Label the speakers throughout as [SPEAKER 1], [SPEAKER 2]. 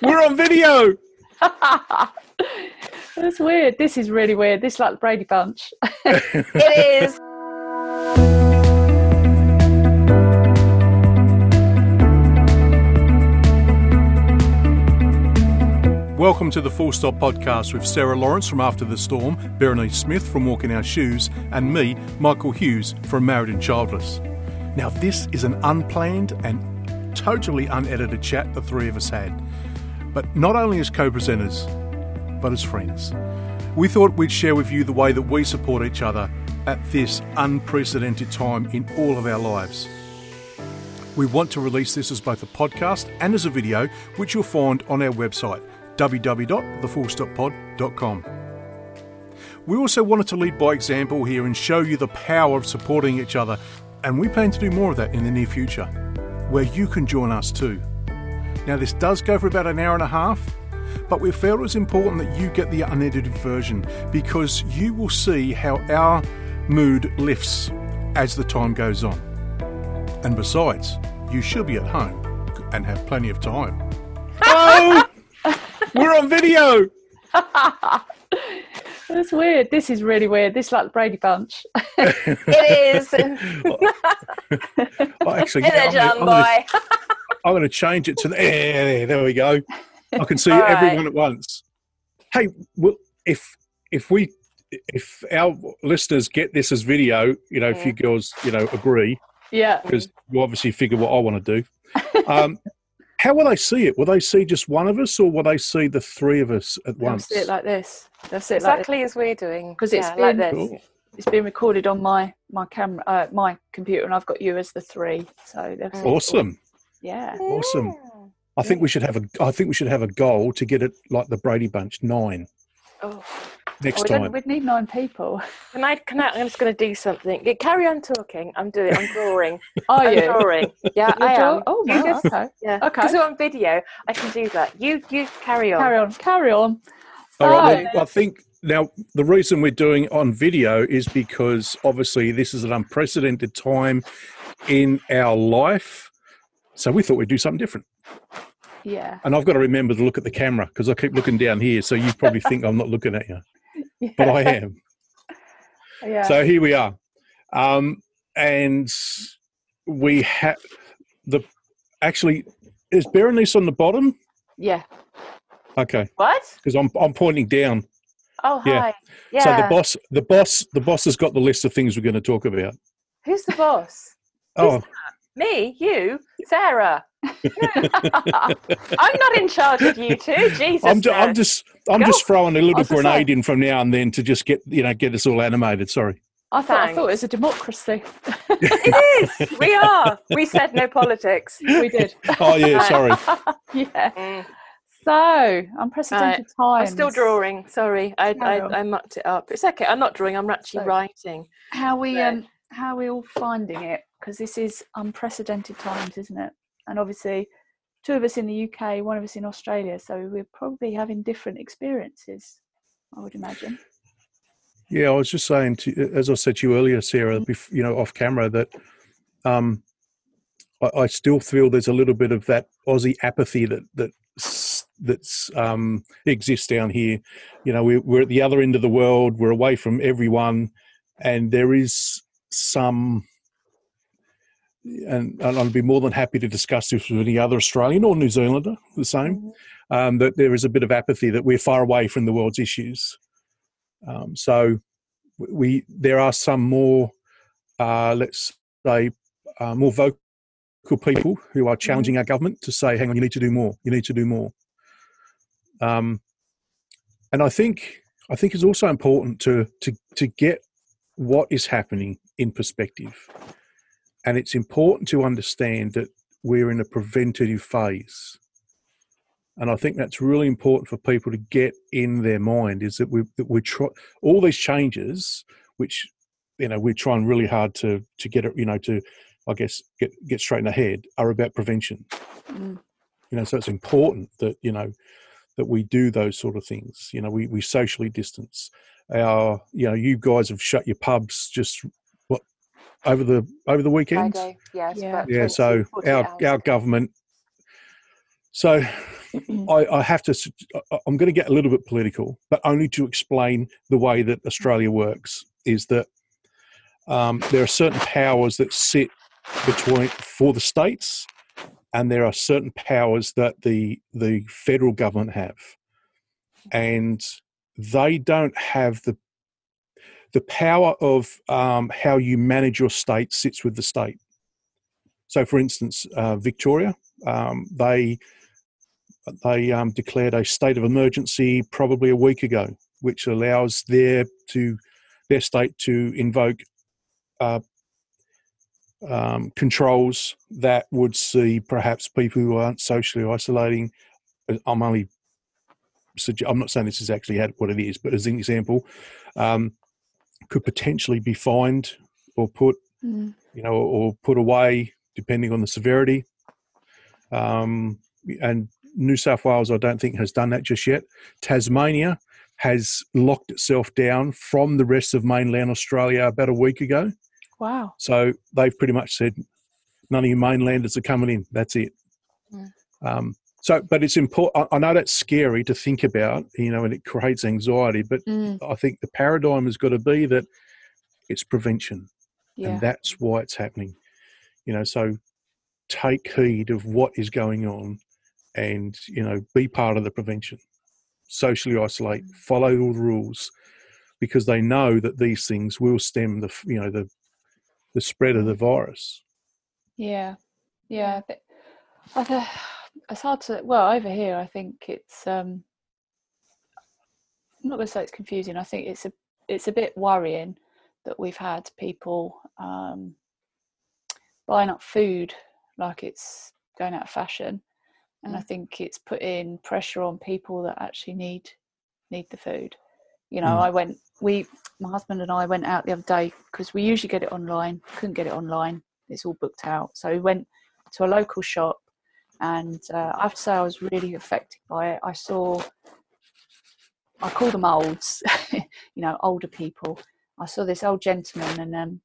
[SPEAKER 1] We're on video.
[SPEAKER 2] That's weird. This is really weird. This is like the Brady Bunch.
[SPEAKER 3] It is.
[SPEAKER 1] Welcome to the Full Stop Podcast with Sarah Lawrence from After the Storm, Berenice Smith from Walking Our Shoes, and me, Michael Hughes from Married and Childless. Now, this is an unplanned and totally unedited chat the three of us had, but not only as co presenters, but as friends. We thought we'd share with you the way that we support each other at this unprecedented time in all of our lives. We want to release this as both a podcast and as a video, which you'll find on our website, www.thefullstoppod.com. We also wanted to lead by example here and show you the power of supporting each other, and we plan to do more of that in the near future, where you can join us too. Now, this does go for about an hour and a half, but we felt it was important that you get the unedited version because you will see how our mood lifts as the time goes on. And besides, you should be at home and have plenty of time. Oh, we're on video.
[SPEAKER 2] That's weird. This is really weird. This is like the Brady Bunch.
[SPEAKER 3] It is.
[SPEAKER 1] Oh, actually,
[SPEAKER 3] Hey there,
[SPEAKER 1] I'm
[SPEAKER 3] John
[SPEAKER 1] gonna-
[SPEAKER 3] boy.
[SPEAKER 1] I'm going to change it to the. There, there, there we go. I can see
[SPEAKER 3] All right.
[SPEAKER 1] everyone at once. Hey, well, if if we if our listeners get this as video, you know, if you girls, you know, agree,
[SPEAKER 2] Yeah.
[SPEAKER 1] because you obviously figure what I want to do. Um, how will they see it? Will they see just one of us, or will they see the three of us at
[SPEAKER 2] They'll
[SPEAKER 1] once?
[SPEAKER 2] see it like this. They'll see it like this.
[SPEAKER 3] Exactly as we're doing.
[SPEAKER 2] 'Cause it's
[SPEAKER 3] yeah, like
[SPEAKER 2] been-
[SPEAKER 3] this.
[SPEAKER 1] Cool.
[SPEAKER 2] It's been recorded on my my camera, uh, my computer, and I've got you as the three. So they'll it all.
[SPEAKER 1] Awesome.
[SPEAKER 2] Yeah.
[SPEAKER 1] Awesome. I think we should have a. I think we should have a goal to get it like the Brady Bunch nine
[SPEAKER 3] Oh.
[SPEAKER 1] next oh,
[SPEAKER 2] We'd,
[SPEAKER 1] time.
[SPEAKER 2] we'd need nine people.
[SPEAKER 3] Can I, can I? I'm just going to do something. Yeah, Carry on talking. I'm doing. I'm drawing.
[SPEAKER 2] Are
[SPEAKER 3] I'm
[SPEAKER 2] you?
[SPEAKER 3] drawing. Yeah,
[SPEAKER 2] You're
[SPEAKER 3] I
[SPEAKER 2] draw-
[SPEAKER 3] am.
[SPEAKER 2] Oh,
[SPEAKER 3] You
[SPEAKER 2] wow,
[SPEAKER 3] just-
[SPEAKER 2] okay.
[SPEAKER 3] Yeah.
[SPEAKER 2] Okay.
[SPEAKER 3] Because we're on video, I can do that. You, you carry on.
[SPEAKER 2] Carry on. Carry on.
[SPEAKER 1] All right.
[SPEAKER 2] So-
[SPEAKER 1] Well, I think now the reason we're doing it on video is because obviously this is an unprecedented time in our life. So we thought we'd do something different.
[SPEAKER 2] Yeah.
[SPEAKER 1] And I've got to remember to look at the camera because I keep looking down here. So you probably think I'm not looking at you,
[SPEAKER 2] yeah.
[SPEAKER 1] but I am.
[SPEAKER 2] Yeah.
[SPEAKER 1] So here we are. Um, and we have the actually, is Berenice on the bottom?
[SPEAKER 2] yeah.
[SPEAKER 1] Okay.
[SPEAKER 3] What?
[SPEAKER 1] Because I'm, I'm pointing down.
[SPEAKER 3] Oh, hi. Yeah.
[SPEAKER 1] So the boss, the boss, the boss has got the list of things we're going to talk about.
[SPEAKER 3] Who's the boss?
[SPEAKER 1] Oh,
[SPEAKER 3] Me? You? Sarah? I'm not in charge of you two. Jesus.
[SPEAKER 1] I'm, ju- I'm just I'm
[SPEAKER 3] Go.
[SPEAKER 1] just throwing a little
[SPEAKER 2] was gonna
[SPEAKER 1] grenade in from now and then to just get you know get us all animated. Sorry.
[SPEAKER 2] I thought I thought it was a democracy.
[SPEAKER 3] It is. We are. We said no politics.
[SPEAKER 2] we did.
[SPEAKER 1] Oh yeah, sorry.
[SPEAKER 2] yeah.
[SPEAKER 3] Mm.
[SPEAKER 2] So unprecedented
[SPEAKER 3] I'm
[SPEAKER 2] times.
[SPEAKER 3] still drawing. Sorry, I,
[SPEAKER 2] Carry on.
[SPEAKER 3] I I mucked it up. It's okay. I'm not drawing. I'm actually
[SPEAKER 2] So-
[SPEAKER 3] writing.
[SPEAKER 2] How we
[SPEAKER 3] Yeah.
[SPEAKER 2] um how are we all finding it? Because this is unprecedented times, isn't it? And obviously, two of us in the UK, one of us in Australia. So we're probably having different experiences. I would imagine.
[SPEAKER 1] Yeah, I was just saying to as I said to you earlier, Sarah, bef- you know, off camera that um, I, I still feel there's a little bit of that Aussie apathy that that that's um, exists down here. You know, we're, we're at the other end of the world. We're away from everyone, and there is some. And, and I'd be more than happy to discuss this with any other Australian or New Zealander, the same. Um, that there is a bit of apathy that we're far away from the world's issues. Um, so we there are some more, uh, let's say, uh, more vocal people who are challenging our government to say, "Hang on, you need to do more. You need to do more." Um, and I think I think it's also important to to to get what is happening in perspective, and it's important to understand that we're in a preventative phase. And I think that's really important for people to get in their mind is that we that we try all these changes, which you know we're trying really hard to to get it, you know, to I guess get get straight in the head, are about prevention.
[SPEAKER 2] Mm.
[SPEAKER 1] You know, so it's important that you know that we do those sort of things. You know, we we socially distance. Our you know, you guys have shut your pubs just over the over the weekend.
[SPEAKER 3] Friday. Yeah.
[SPEAKER 2] Yeah.
[SPEAKER 1] Yeah, so our
[SPEAKER 3] hours
[SPEAKER 1] our government. So I, I have to. I'm going to get a little bit political, but only to explain the way that Australia works. Is that um, there are certain powers that sit between for the states, and there are certain powers that the the federal government have, and they don't have the the power of um, how you manage your state sits with the state. So, for instance, uh, Victoria, um, they they um, declared a state of emergency probably a week ago, which allows their to their state to invoke uh, um, controls that would see perhaps people who aren't socially isolating. I'm only I'm not saying this is actually what it is, but as an example, um, could potentially be fined or put
[SPEAKER 2] Mm.
[SPEAKER 1] you know, or put away depending on the severity. Um, and New South Wales, I don't think, has done that just yet. Tasmania has locked itself down from the rest of mainland Australia about a week ago.
[SPEAKER 2] Wow.
[SPEAKER 1] So they've pretty much said, none of you mainlanders are coming in. That's it.
[SPEAKER 3] Mm.
[SPEAKER 1] Um, so, but it's important. I know that's scary to think about, you know, and it creates anxiety. But
[SPEAKER 2] Mm.
[SPEAKER 1] I think the paradigm has got to be that it's prevention
[SPEAKER 2] Yeah.
[SPEAKER 1] and that's why it's happening you know so take heed of what is going on and you know be part of the prevention socially isolate follow all the rules because they know that these things will stem the you know the the spread of the virus
[SPEAKER 2] Yeah, yeah. I th- it's hard to. Well, over here, I think it's. um I'm not going to say it's confusing. I think it's a it's a bit worrying that we've had people um, buying up food like it's going out of fashion, and I
[SPEAKER 3] Mm.
[SPEAKER 2] think it's putting pressure on people that actually need need the food. You know,
[SPEAKER 1] Mm.
[SPEAKER 2] I went. We, my husband and I, went out the other day because we usually get it online. Couldn't get it online. It's all booked out. So we went to a local shop, and uh, I have to say I was really affected by it. I saw, I call them olds, you know, older people. I saw this old gentleman, and um,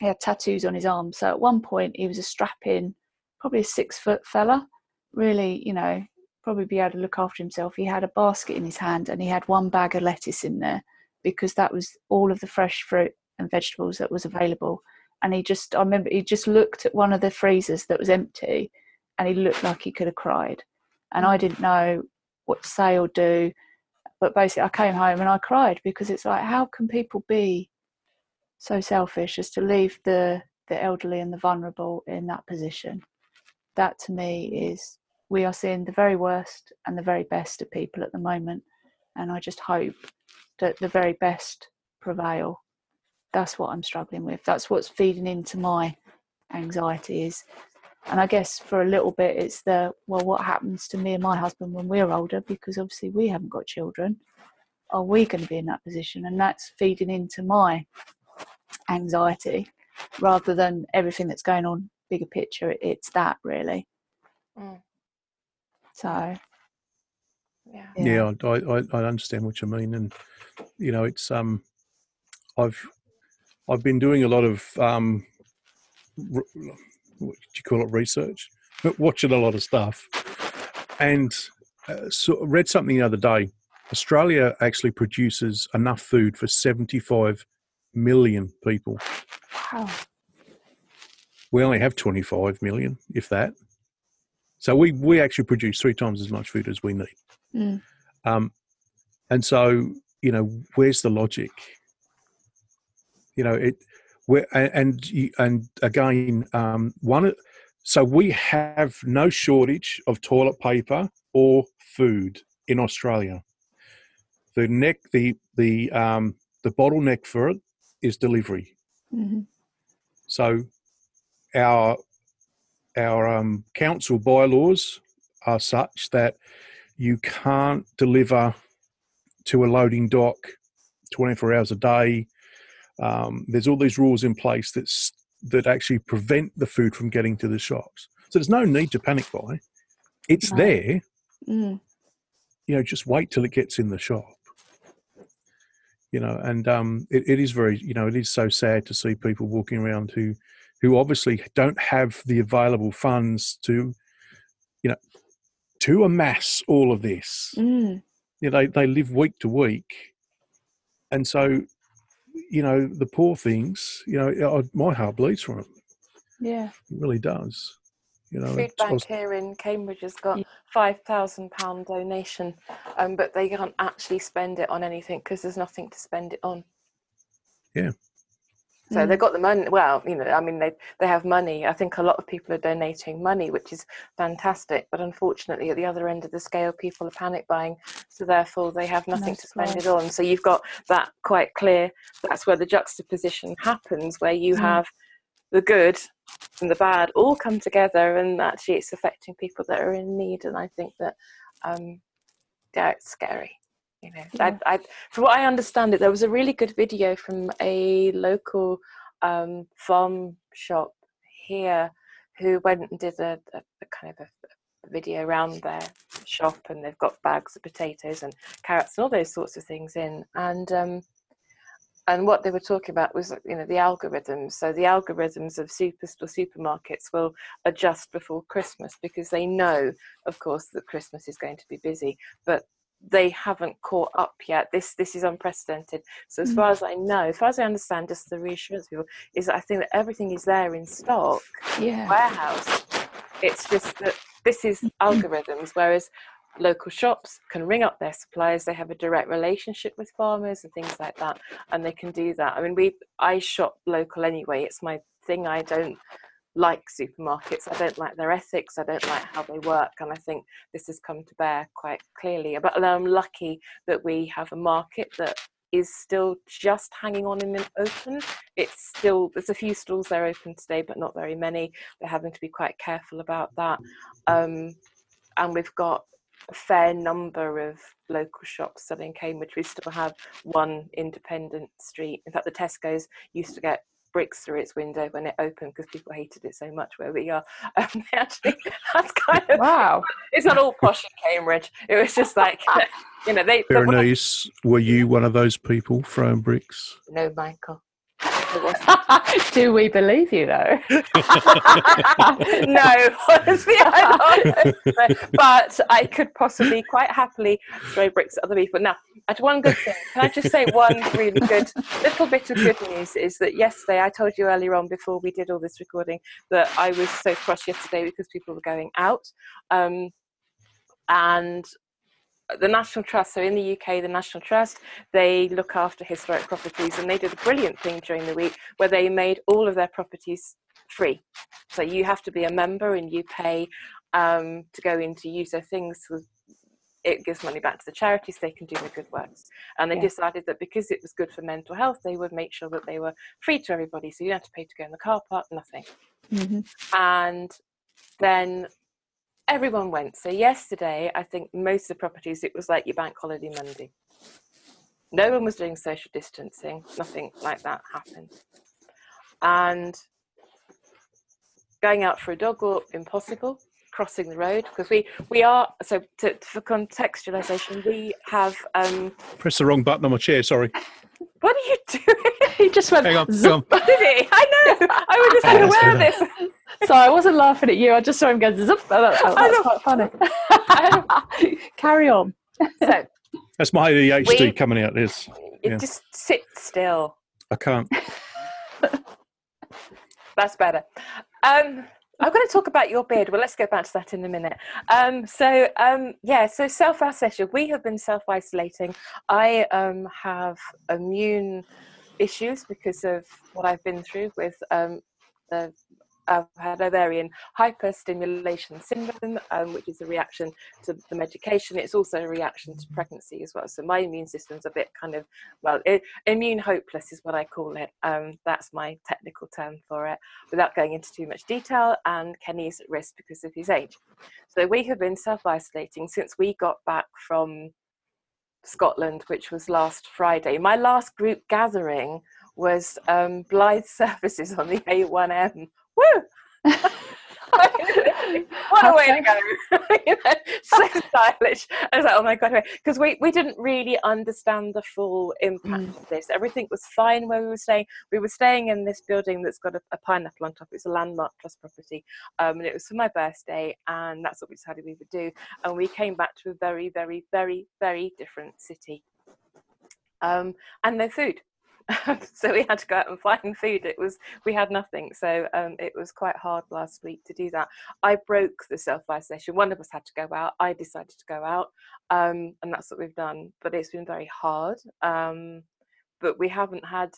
[SPEAKER 2] he had tattoos on his arm. So at one point, he was a strapping, probably a six foot fella, really, you know, probably be able to look after himself. He had a basket in his hand, and he had one bag of lettuce in there because that was all of the fresh fruit and vegetables that was available and he just i remember he just looked at one of the freezers that was empty and he looked like he could have cried. And i mm. didn't know what to say or do but basically i came home and i cried because it's like how can people be so selfish as to leave the the elderly and the vulnerable in that position? That to me is we are seeing the very worst and the very best of people at the moment and i just hope that the very best prevail. That's what i'm struggling with. That's what's feeding into my anxiety is and i guess for a little bit it's the well what happens to me and my husband when we're older because obviously we haven't got children. Are we going to be in that position? And that's feeding into my anxiety rather than everything that's going on bigger picture it's that really.
[SPEAKER 3] Mm.
[SPEAKER 2] so.
[SPEAKER 3] Yeah.
[SPEAKER 1] yeah, I, I i understand what you mean and you know it's um i've i've been doing a lot of um r- what do you call it research? But watching a lot of stuff. And uh, so read something the other day. Australia actually produces enough food for 75 million people.
[SPEAKER 2] Wow.
[SPEAKER 1] We only have 25 million if that. So we we actually produce three times as much food as we need.
[SPEAKER 2] Mm.
[SPEAKER 1] um, and so you know where's the logic? You know it where and and, again um, one so we have no shortage of toilet paper or food in australia the neck the the um, the bottleneck for it is delivery
[SPEAKER 2] hmm
[SPEAKER 1] so our our um, council bylaws are such that you can't deliver to a loading dock 24 hours a day. Um, there's all these rules in place that's that actually prevent the food from getting to the shops. So there's no need to panic buy. It's
[SPEAKER 2] No.
[SPEAKER 1] there.
[SPEAKER 2] Mm.
[SPEAKER 1] You know, just wait till it gets in the shop. You know, and um, it, it is very, you know, it is so sad to see people walking around who, who obviously don't have the available funds to, you know, to amass all of this.
[SPEAKER 2] Mm.
[SPEAKER 1] You know, they, they live week to week. And so, you know, the poor things, you know, I- my heart bleeds for them.
[SPEAKER 2] Yeah.
[SPEAKER 1] It really does. You know,
[SPEAKER 3] Food Bank
[SPEAKER 1] was-
[SPEAKER 3] here in Cambridge has got
[SPEAKER 2] Yeah.
[SPEAKER 3] five thousand pound donation, um, but they can't actually spend it on anything because there's nothing to spend it on.
[SPEAKER 1] Yeah.
[SPEAKER 3] So
[SPEAKER 2] Mm.
[SPEAKER 3] they've got the money. Well, you know, I mean, they they have money. I think a lot of people are donating money, which is fantastic. But unfortunately, at the other end of the scale, people are panic buying, so therefore they have
[SPEAKER 2] No
[SPEAKER 3] nothing to spend it on. So you've got that quite clear. That's where the juxtaposition happens, where you
[SPEAKER 2] Mm.
[SPEAKER 3] have the good and the bad all come together, and actually it's affecting people that are in need. And I think that, um, yeah, it's scary. You know,
[SPEAKER 2] Yeah.
[SPEAKER 3] I, I, from what I understand it, there was a really good video from a local um, farm shop here who went and did a, a, a kind of a, video around their shop, and they've got bags of potatoes and carrots and all those sorts of things in, and um, and what they were talking about was you know the algorithms. So the algorithms of superstore supermarkets will adjust before christmas because they know of course that christmas is going to be busy. But they haven't caught up yet. This this is unprecedented. So as
[SPEAKER 2] Mm.
[SPEAKER 3] far as i know as far as i understand just the reassurance people is that i think that everything is there in stock
[SPEAKER 2] Yeah.
[SPEAKER 3] warehouse. It's just that this is algorithms whereas local shops can ring up their suppliers. They have a direct relationship with farmers and things like that and they can do that. I mean we i shop local anyway. It's my thing. I don't like supermarkets i don't like their ethics i don't like how they work and i think this has come to bear quite clearly but i'm lucky that we have a market that is still just hanging on in the open it's still there's a few stalls there open today but not very many they're having to be quite careful about that um, and we've got a fair number of local shops still in Cambridge. We still have one independent street. In fact, the Tesco's used to get bricks through its window when it opened because people hated it so much where we are. Um, actually, that's kind of
[SPEAKER 2] Wow.
[SPEAKER 3] it's not all posh in Cambridge. It was just like you know they. the-
[SPEAKER 1] Berenice, were you one of those people throwing bricks?
[SPEAKER 3] no, Michael.
[SPEAKER 2] Do we believe you though?
[SPEAKER 3] no, honestly, I don't. But I could possibly quite happily throw bricks at other people. Now, at one good thing, can I just say one really good little bit of good news is that yesterday I told you earlier on before we did all this recording that I was so cross yesterday because people were going out. Um, and the National Trust, so in the UK, the National Trust, they look after historic properties and they did a brilliant thing during the week where they made all of their properties free. So you have to be a member and you pay um, to go in to use their things. It gives money back to the charities, they can do the good works. And they
[SPEAKER 2] Yeah.
[SPEAKER 3] decided that because it was good for mental health, they would make sure that they were free to everybody. So you don't have to pay to go in the car park, nothing
[SPEAKER 2] hmm
[SPEAKER 3] and then everyone went. So yesterday, I think most of the properties it was like your bank holiday Monday. No one was doing social distancing. Nothing like that happened. And going out for a dog walk impossible. Crossing the road because we we are so to, for contextualization we have um
[SPEAKER 1] Press the wrong button on my chair. Sorry.
[SPEAKER 3] what are you doing
[SPEAKER 2] He just went.
[SPEAKER 1] Hang on. Hang on.
[SPEAKER 3] did he I know I was just
[SPEAKER 1] Yeah,
[SPEAKER 3] unaware of this
[SPEAKER 2] So I wasn't laughing at you. I just saw him go zip. Oh, that- oh, that's quite funny. Carry on.
[SPEAKER 3] so
[SPEAKER 1] That's my ADHD
[SPEAKER 3] We-
[SPEAKER 1] coming out. This
[SPEAKER 3] it
[SPEAKER 1] Yeah.
[SPEAKER 3] just sit still
[SPEAKER 1] I can't.
[SPEAKER 3] That's better. Um, I'm going to talk about your beard. Well, let's get back to that in a minute. Um, so, um, yeah, so self isolation. We have been self isolating. I um, have immune issues because of what I've been through with um, the. I've had ovarian hyperstimulation syndrome, um, which is a reaction to the medication. It's also a reaction to pregnancy as well. So my immune system's a bit kind of well, i immune hopeless is what I call it. Um, that's my technical term for it without going into too much detail, and Kenny's at risk because of his age. So we have been self isolating since we got back from Scotland, which was last Friday. My last group gathering was um, Blyth Services on the A1M. Woo! what a way to go! so stylish. I was like, oh my god, because we we didn't really understand the full impact
[SPEAKER 2] Mm.
[SPEAKER 3] of this. Everything was fine where we were staying. We were staying in this building that's got a, a pineapple on top. It's a landmark plus property, um, and it was for my birthday, and that's what we decided we would do. And we came back to a very, very, very, very different city, um, and no food. so we had to go out and find food. It was we had nothing, so um, it was quite hard last week to do that. I broke the self isolation. One of us had to go out. I decided to go out, um, and that's what we've done. But it's been very hard. Um, but we haven't had,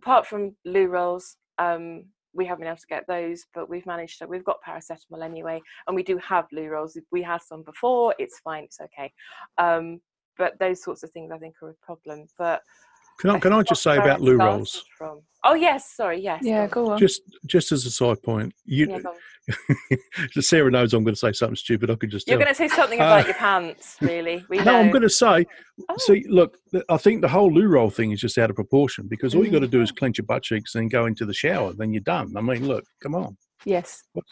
[SPEAKER 3] apart from loo rolls, um, we haven't been able to get those. But we've managed to. We've got paracetamol anyway, and we do have loo rolls. We had some before. It's fine. It's okay. Um, but those sorts of things I think are a problem. But
[SPEAKER 1] Can I, can I just say about
[SPEAKER 3] it
[SPEAKER 1] loo rolls?
[SPEAKER 3] From. Oh yes, sorry, yes.
[SPEAKER 2] Yeah,
[SPEAKER 3] go on.
[SPEAKER 1] Just just as a side point, you
[SPEAKER 3] Yeah, go on.
[SPEAKER 1] Sarah knows I'm going to say something stupid. I could just
[SPEAKER 3] You're
[SPEAKER 1] tell.
[SPEAKER 3] going to say something
[SPEAKER 1] Uh,
[SPEAKER 3] about your pants, really? We
[SPEAKER 1] No, I'm going to say.
[SPEAKER 3] Oh.
[SPEAKER 1] See, look, I think the whole loo roll thing is just out of proportion because all you got to
[SPEAKER 3] Mm.
[SPEAKER 1] do is clench your butt cheeks and go into the shower. Then you're done. I mean, look, come on.
[SPEAKER 2] Yes.
[SPEAKER 1] What-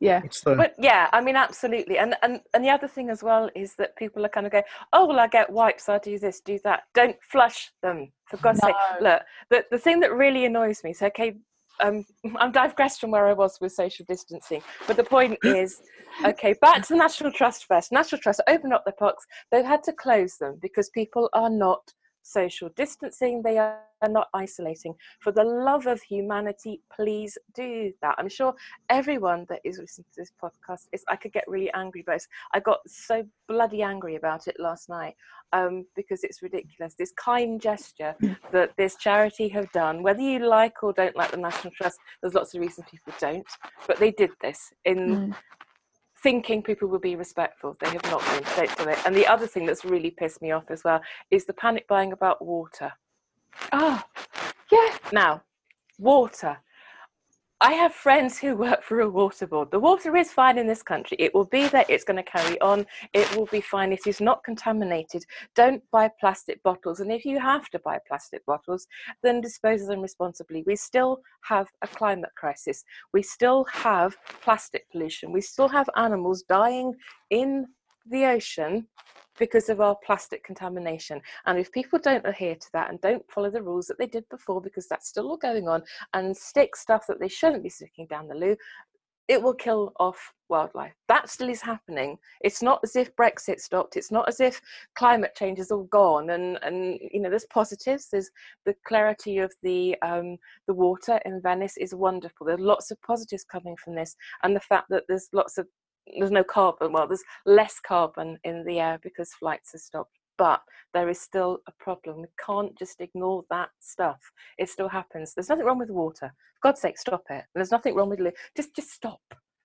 [SPEAKER 2] Yeah.
[SPEAKER 1] What's the?
[SPEAKER 3] But yeah, I mean, absolutely. And, and and the other thing as well is that people are kind of going, oh, well, I get wipes, I do this, do that. Don't flush them, for God's sake. Look, the, the thing that really annoys me, so, okay, um, I'm digressed from where I was with social distancing, but the point is, okay, back to the National Trust first. National Trust opened up the parks. They've had to close them because people are not social distancing, they are not isolating. For the love of humanity, please do that. I'm sure everyone that is listening to this podcast is, I could get really angry, but I got so bloody angry about it last night um, because it's ridiculous. This kind gesture that this charity have done, whether you like or don't like the National Trust, there's lots of reasons people don't, but they did this in
[SPEAKER 2] Mm.
[SPEAKER 3] Thinking people will be respectful. They have not been. Don't do it. And the other thing that's really pissed me off as well is the panic buying about water.
[SPEAKER 2] Ah, yeah.
[SPEAKER 3] Now, water. I have friends who work for a water board. The water is fine in this country. It will be there. It's going to carry on. It will be fine. It is not contaminated. Don't buy plastic bottles. And if you have to buy plastic bottles, then dispose of them responsibly. We still have a climate crisis. We still have plastic pollution. We still have animals dying in the ocean because of our plastic contamination. And if people don't adhere to that and don't follow the rules that they did before, because that's still all going on, and stick stuff that they shouldn't be sticking down the loo, it will kill off wildlife. That still is happening. It's not as if Brexit stopped. It's not as if climate change is all gone. And and you know, there's positives. There's the clarity of the um, the water in Venice is wonderful. There's lots of positives coming from this, and the fact that there's lots of there's no carbon. Well, there's less carbon in the air because flights have stopped. But there is still a problem. We can't just ignore that stuff. It still happens. There's nothing wrong with water. For God's sake, stop it. There's nothing wrong with loo. Just, just stop.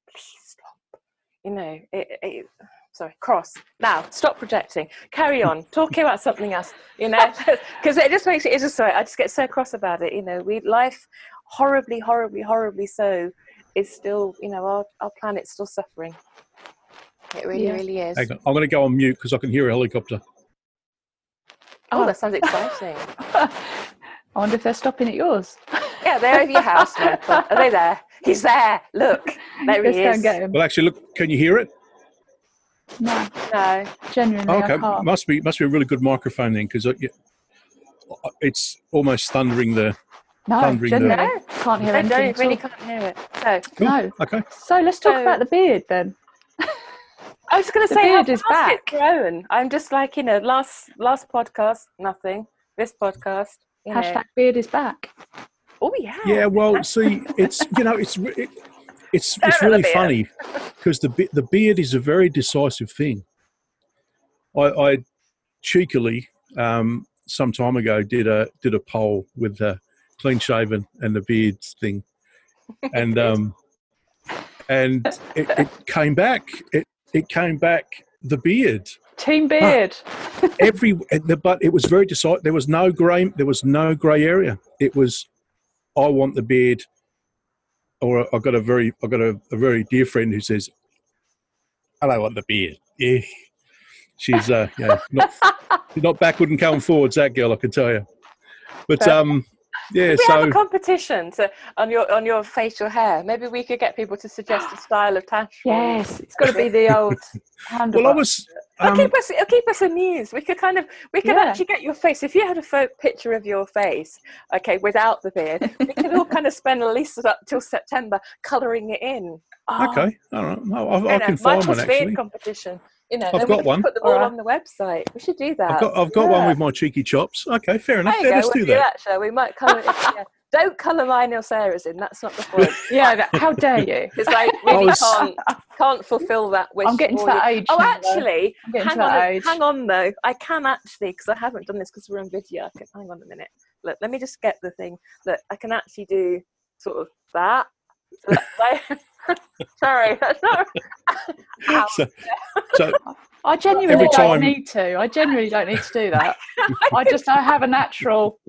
[SPEAKER 3] Please stop. You know, it, it, sorry, cross. Now, stop projecting. Carry on. Talking about something else. You know, because it just makes it. It's just sorry. I just get so cross about it. You know, we life horribly, horribly, horribly so is still. You know, our our planet's still suffering. It really,
[SPEAKER 2] Yeah.
[SPEAKER 3] really is.
[SPEAKER 1] Hang on, I'm going to go on mute because I can hear a helicopter.
[SPEAKER 3] Oh,
[SPEAKER 2] Oh.
[SPEAKER 3] that sounds exciting.
[SPEAKER 2] I wonder if they're stopping at yours.
[SPEAKER 3] Yeah, they're over your house, Michael. Are they there? He's there. Look, there
[SPEAKER 2] Let's
[SPEAKER 3] he
[SPEAKER 2] go
[SPEAKER 3] is.
[SPEAKER 2] and get him.
[SPEAKER 1] Well, actually, look, can you hear it?
[SPEAKER 2] No,
[SPEAKER 3] No,
[SPEAKER 2] genuinely,
[SPEAKER 1] okay,
[SPEAKER 2] I can't.
[SPEAKER 1] must be must be a really good microphone then because uh, it's almost thundering the.
[SPEAKER 2] No,
[SPEAKER 1] thundering the-
[SPEAKER 2] genuinely,
[SPEAKER 3] No.
[SPEAKER 2] can't hear
[SPEAKER 3] I
[SPEAKER 2] anything
[SPEAKER 3] don't really can't hear it. So
[SPEAKER 1] Cool.
[SPEAKER 2] No.
[SPEAKER 1] Okay.
[SPEAKER 2] So let's talk
[SPEAKER 3] So-
[SPEAKER 2] about the beard then.
[SPEAKER 3] I was going to say how
[SPEAKER 2] beard is
[SPEAKER 3] fast it's
[SPEAKER 2] back.
[SPEAKER 3] grown. I'm just like you know, last last podcast, nothing. This podcast, you know.
[SPEAKER 2] Hashtag beard is back.
[SPEAKER 3] Oh yeah.
[SPEAKER 1] Yeah, well, see, it's you know, it's it, it's
[SPEAKER 3] Stare
[SPEAKER 1] it's really funny because the the beard is a very decisive thing. I, I cheekily um, some time ago did a did a poll with the clean shaven and the beard thing, and um, and it, it came back. It it came back the beard
[SPEAKER 2] Team beard.
[SPEAKER 1] every but it was very decisive. There was no grey. There was no grey area. It was I want the beard, or I've got a very I've got a, a very dear friend who says, "I don't want the beard." Yeah, she's uh yeah not not backward and going forwards. That girl, I can tell you. But um, yeah.
[SPEAKER 3] If we have a competition to, on your on your facial hair. Maybe we could get people to suggest a style of tash.
[SPEAKER 2] Yes, it's got to be the old handle.
[SPEAKER 1] well, I was.
[SPEAKER 3] It'll
[SPEAKER 1] Um,
[SPEAKER 3] keep us. It'll keep us amused. We could kind of. We could
[SPEAKER 2] Yeah.
[SPEAKER 3] actually get your face. If you had a pho- picture of your face, okay, without the beard, we could all kind of spend at least up till September colouring it in.
[SPEAKER 1] okay, all right. Well, I, I
[SPEAKER 3] You know,
[SPEAKER 1] can find
[SPEAKER 3] Michael's
[SPEAKER 1] one
[SPEAKER 3] beard
[SPEAKER 1] actually.
[SPEAKER 3] competition. You know,
[SPEAKER 1] I've got one.
[SPEAKER 3] Put them all
[SPEAKER 2] Alright.
[SPEAKER 3] on the website. We should do that.
[SPEAKER 1] I've got I've got one with my cheeky chops. Okay, fair enough.
[SPEAKER 3] there
[SPEAKER 1] Yeah, let's
[SPEAKER 3] we'll
[SPEAKER 1] do
[SPEAKER 3] do
[SPEAKER 1] that.
[SPEAKER 3] that, we? Might colour it. Yeah. Don't colour mine or Sarah's in. That's not the point.
[SPEAKER 2] yeah, how dare you?
[SPEAKER 3] Because I
[SPEAKER 1] I
[SPEAKER 3] really
[SPEAKER 1] was-
[SPEAKER 3] can't can't fulfil that wish.
[SPEAKER 2] Oh, I'm getting to
[SPEAKER 3] for you.
[SPEAKER 2] that age.
[SPEAKER 3] Oh,
[SPEAKER 2] now,
[SPEAKER 3] actually, hang on,
[SPEAKER 2] age.
[SPEAKER 3] hang on though. I can actually because I haven't done this because we're on video. I can, hang on a minute. Look, let me just get the thing that I can actually do. Sort of that. So like- Sorry, that's not.
[SPEAKER 1] So, so
[SPEAKER 2] I genuinely don't
[SPEAKER 1] time-
[SPEAKER 2] need to. I genuinely don't need to do that. I just I have a natural.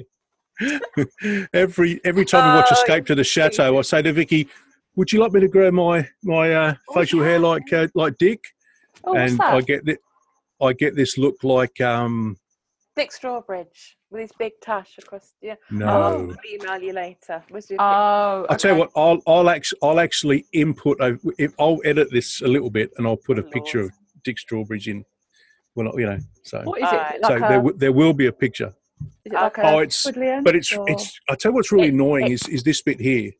[SPEAKER 1] every every time we watch
[SPEAKER 3] Oh,
[SPEAKER 1] Escape to the Chateau, I say to Vicky, "Would you like me to grow my my uh,
[SPEAKER 3] Oh,
[SPEAKER 1] facial hair like uh, like Dick?"
[SPEAKER 2] Oh, what's
[SPEAKER 1] and
[SPEAKER 2] that?
[SPEAKER 1] I get that I get this look like um
[SPEAKER 3] Dick Strawbridge with his big tash across. Yeah.
[SPEAKER 1] no.
[SPEAKER 3] I'll email you later. Was your
[SPEAKER 2] oh,
[SPEAKER 1] I'll tell you what. I'll I'll actually I'll actually input. A, if I'll edit this a little bit, and I'll put a
[SPEAKER 3] Oh,
[SPEAKER 1] picture of Dick Strawbridge in. Well, you know, so
[SPEAKER 2] What is it?
[SPEAKER 3] Alright.
[SPEAKER 2] Like
[SPEAKER 1] so
[SPEAKER 2] a,
[SPEAKER 1] there w- there will be a picture,
[SPEAKER 2] is it like a
[SPEAKER 1] Oh, it's-
[SPEAKER 2] twiddly
[SPEAKER 1] but it's
[SPEAKER 2] or-
[SPEAKER 1] it's. I tell you what's really
[SPEAKER 3] It-
[SPEAKER 1] annoying
[SPEAKER 3] it-
[SPEAKER 1] is is this bit here,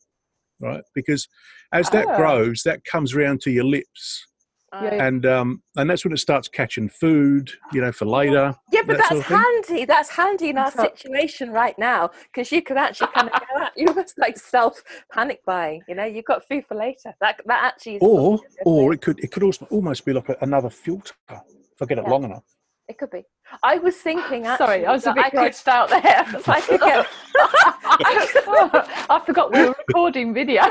[SPEAKER 1] right? Because as that
[SPEAKER 2] Ah.
[SPEAKER 1] grows, that comes round to your lips,
[SPEAKER 2] Yeah, yeah.
[SPEAKER 1] and um and that's when it starts catching food, you know, for later.
[SPEAKER 3] Yeah, but
[SPEAKER 1] that
[SPEAKER 3] that's
[SPEAKER 1] sort of
[SPEAKER 3] handy. That's handy in our situation right now because you could actually kind of go out. You almost like self panic buying. You know, you've got food for later. That that actually is.
[SPEAKER 1] Or or it could it could also almost be like a, another filter if I get it
[SPEAKER 3] Yeah.
[SPEAKER 1] long enough.
[SPEAKER 3] it? It could be. I was thinking. Actually,
[SPEAKER 2] Sorry, I was a
[SPEAKER 3] that
[SPEAKER 2] bit
[SPEAKER 3] I could,
[SPEAKER 2] out there.
[SPEAKER 3] I could get.
[SPEAKER 2] I forgot we were recording video.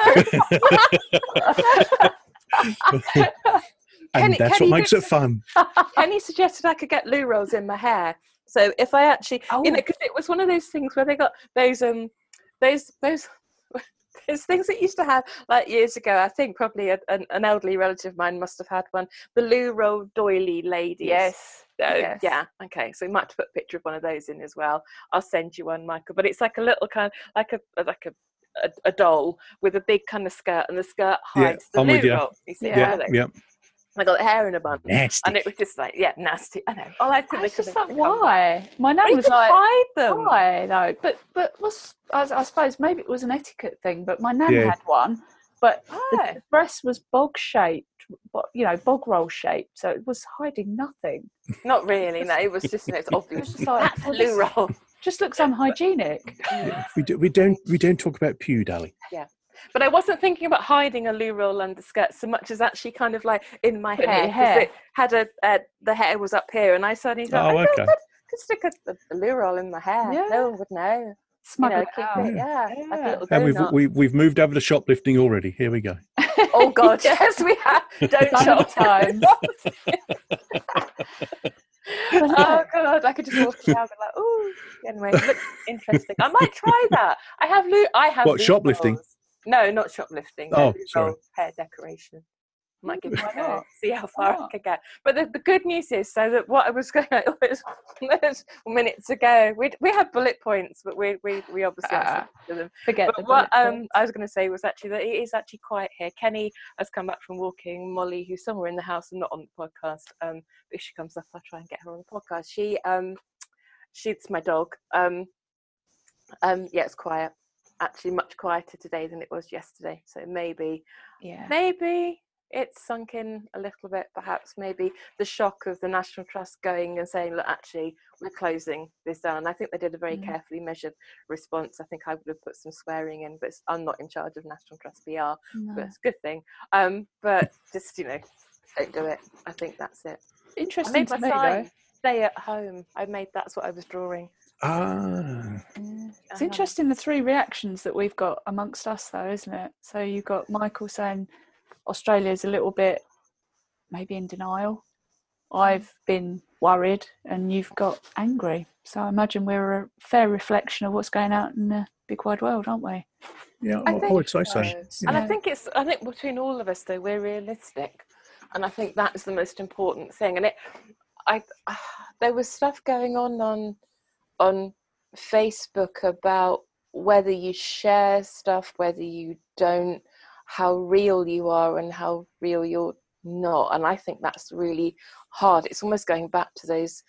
[SPEAKER 1] And
[SPEAKER 3] Kenny-
[SPEAKER 1] that's
[SPEAKER 3] Kenny
[SPEAKER 1] what makes it fun.
[SPEAKER 3] Kenny suggested I could get loo rolls in my hair. So if I actually,
[SPEAKER 2] Oh.
[SPEAKER 3] you know, because it was one of those things where they got those um those those those things that used to have like years ago. I think probably a, an, an elderly relative of mine must have had one. The loo roll doily ladies.
[SPEAKER 2] yes.
[SPEAKER 3] So,
[SPEAKER 2] yes.
[SPEAKER 3] Yeah. Okay. So we might put a picture of one of those in as well. I'll send you one, Michael. But it's like a little kind, of, like a like a. A, a doll with a big kind of skirt, and the skirt
[SPEAKER 1] Yeah,
[SPEAKER 3] hides the
[SPEAKER 1] I'm with
[SPEAKER 3] loo roll. You see,
[SPEAKER 2] Yeah.
[SPEAKER 1] Yeah.
[SPEAKER 3] I got hair in a bun,
[SPEAKER 1] Nasty.
[SPEAKER 3] and it was just like, yeah, nasty. I know. Oh, I think
[SPEAKER 2] I
[SPEAKER 3] they
[SPEAKER 2] was
[SPEAKER 3] could
[SPEAKER 2] just like,
[SPEAKER 3] it come back.
[SPEAKER 2] why? My nan was like,
[SPEAKER 3] hide them.
[SPEAKER 2] why though? But but was I, I suppose maybe it was an etiquette thing. But my nan
[SPEAKER 1] Yeah.
[SPEAKER 2] had one, but the,
[SPEAKER 3] Why?
[SPEAKER 2] the breast was bog shaped, bo- you know, bog roll shaped, so it was hiding nothing.
[SPEAKER 3] Not really. No, it was just it's
[SPEAKER 2] It was
[SPEAKER 3] obvious.
[SPEAKER 2] just like
[SPEAKER 3] That's a loo roll.
[SPEAKER 2] just looks unhygienic.
[SPEAKER 1] We, do, we don't we don't talk about pew, darling.
[SPEAKER 3] But I wasn't thinking about hiding a loo roll under skirt so much as actually kind of like in my
[SPEAKER 2] Putting it
[SPEAKER 3] hair.
[SPEAKER 2] in
[SPEAKER 3] 'cause
[SPEAKER 2] hair.
[SPEAKER 3] It had a uh, the hair was up here, and I suddenly thought,
[SPEAKER 1] Oh,
[SPEAKER 3] I could,
[SPEAKER 1] okay.
[SPEAKER 3] could, could stick a, a loo roll in my hair.
[SPEAKER 2] Yeah.
[SPEAKER 3] No one would know. You know,
[SPEAKER 2] it out.
[SPEAKER 3] it, yeah,
[SPEAKER 2] Yeah.
[SPEAKER 3] little
[SPEAKER 1] And we've
[SPEAKER 3] donut.
[SPEAKER 1] we, we've moved over to shoplifting already. Here we go.
[SPEAKER 3] Oh God, yes, we have. Don't
[SPEAKER 2] Done
[SPEAKER 3] shop
[SPEAKER 2] at times.
[SPEAKER 3] oh god, I could just walk around and like, oh. Anyway, it looks interesting. I might try that. I have loo. I have
[SPEAKER 1] What,
[SPEAKER 3] loo
[SPEAKER 1] shoplifting?
[SPEAKER 3] rolls. No, not shoplifting.
[SPEAKER 1] Oh, sorry.
[SPEAKER 3] hair decoration. I Might give a go. See how far I
[SPEAKER 2] not?
[SPEAKER 3] could get. But the, the good news is, so that what I was going was, was minutes ago. We we had bullet points, but we we we obviously
[SPEAKER 2] Ah,
[SPEAKER 3] answered to them.
[SPEAKER 2] Forget the
[SPEAKER 3] But what um. I was going to say was actually that it is actually quiet here. Kenny has come back from walking. Molly, who's somewhere in the house and not on the podcast, um, if she comes up, I'll try and get her on the podcast. She um, she's my dog. Um, um, yeah, it's quiet. Actually, much quieter today than it was yesterday. So maybe,
[SPEAKER 2] yeah.
[SPEAKER 3] maybe it's sunk in a little bit. Perhaps maybe the shock of the National Trust going and saying, "Look, actually, we're closing this down." I think they did a very
[SPEAKER 2] Mm.
[SPEAKER 3] carefully measured response. I think I would have put some swearing in, but I'm not in charge of National Trust PR,
[SPEAKER 2] No.
[SPEAKER 3] but it's a good thing. Um, but just you know, don't do it. I think that's it. I
[SPEAKER 2] Interesting to me
[SPEAKER 3] sign. Stay at home. I made that's what I was drawing.
[SPEAKER 1] Ah,
[SPEAKER 2] though. Yeah. It's
[SPEAKER 3] Uh-huh.
[SPEAKER 2] interesting the three reactions that we've got amongst us, though, isn't it? So you've got Michael saying Australia's a little bit maybe in denial. I've been worried, and you've got angry. So I imagine we're a fair reflection of what's going out in the big wide world, aren't we?
[SPEAKER 1] yeah,
[SPEAKER 3] I
[SPEAKER 1] I, I
[SPEAKER 3] think
[SPEAKER 1] would say so.
[SPEAKER 3] so. And I think it's I think between all of us though we're realistic, and I think that's the most important thing. And it, I, there was stuff going on on on Facebook about whether you share stuff, whether you don't, how real you are and how real you're not. And I think that's really hard. It's almost going back to those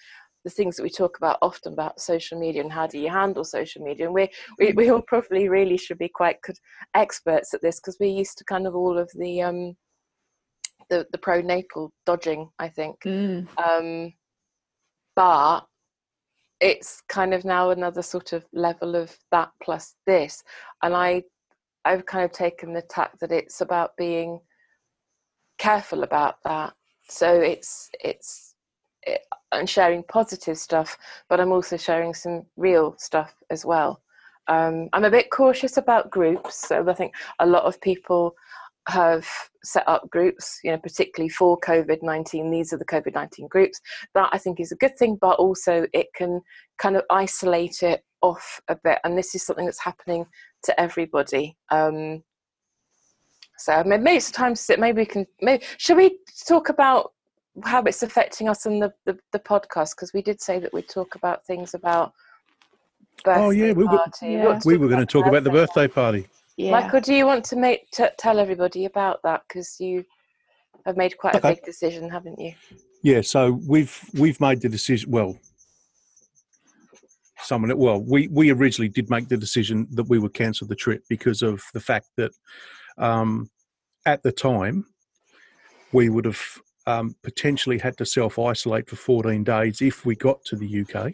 [SPEAKER 3] the things that we talk about often about social media and how do you handle social media and we we, we all probably really should be quite good experts at this because we're used to kind of all of the um the the pronatal dodging i think
[SPEAKER 2] Mm.
[SPEAKER 3] um but it's kind of now another sort of level of that plus this. And i i've kind of taken the tack that it's about being careful about that. So it's it's it, i'm sharing positive stuff but i'm also sharing some real stuff as well. Um, i'm a bit cautious about groups so i think a lot of people have set up groups you know particularly for covid-19 these are the covid-19 groups that i think is a good thing but also it can kind of isolate it off a bit and this is something that's happening to everybody um, so maybe it's time to sit maybe we can maybe should we talk about how it's affecting us in the the, the podcast because we did say that we'd talk about things about
[SPEAKER 1] Oh, yeah, we were-
[SPEAKER 2] Yeah.
[SPEAKER 1] we were going to talk about the birthday
[SPEAKER 3] party.
[SPEAKER 2] Yeah.
[SPEAKER 3] Michael, do you want to make t- tell everybody about that because you have made quite
[SPEAKER 1] Okay.
[SPEAKER 3] a big decision, haven't you?
[SPEAKER 1] Yeah, so we've we've made the decision. Well, someone. Well, we we originally did make the decision that we would cancel the trip because of the fact that um, at the time we would have um, potentially had to self isolate for 14 days if we got to the UK,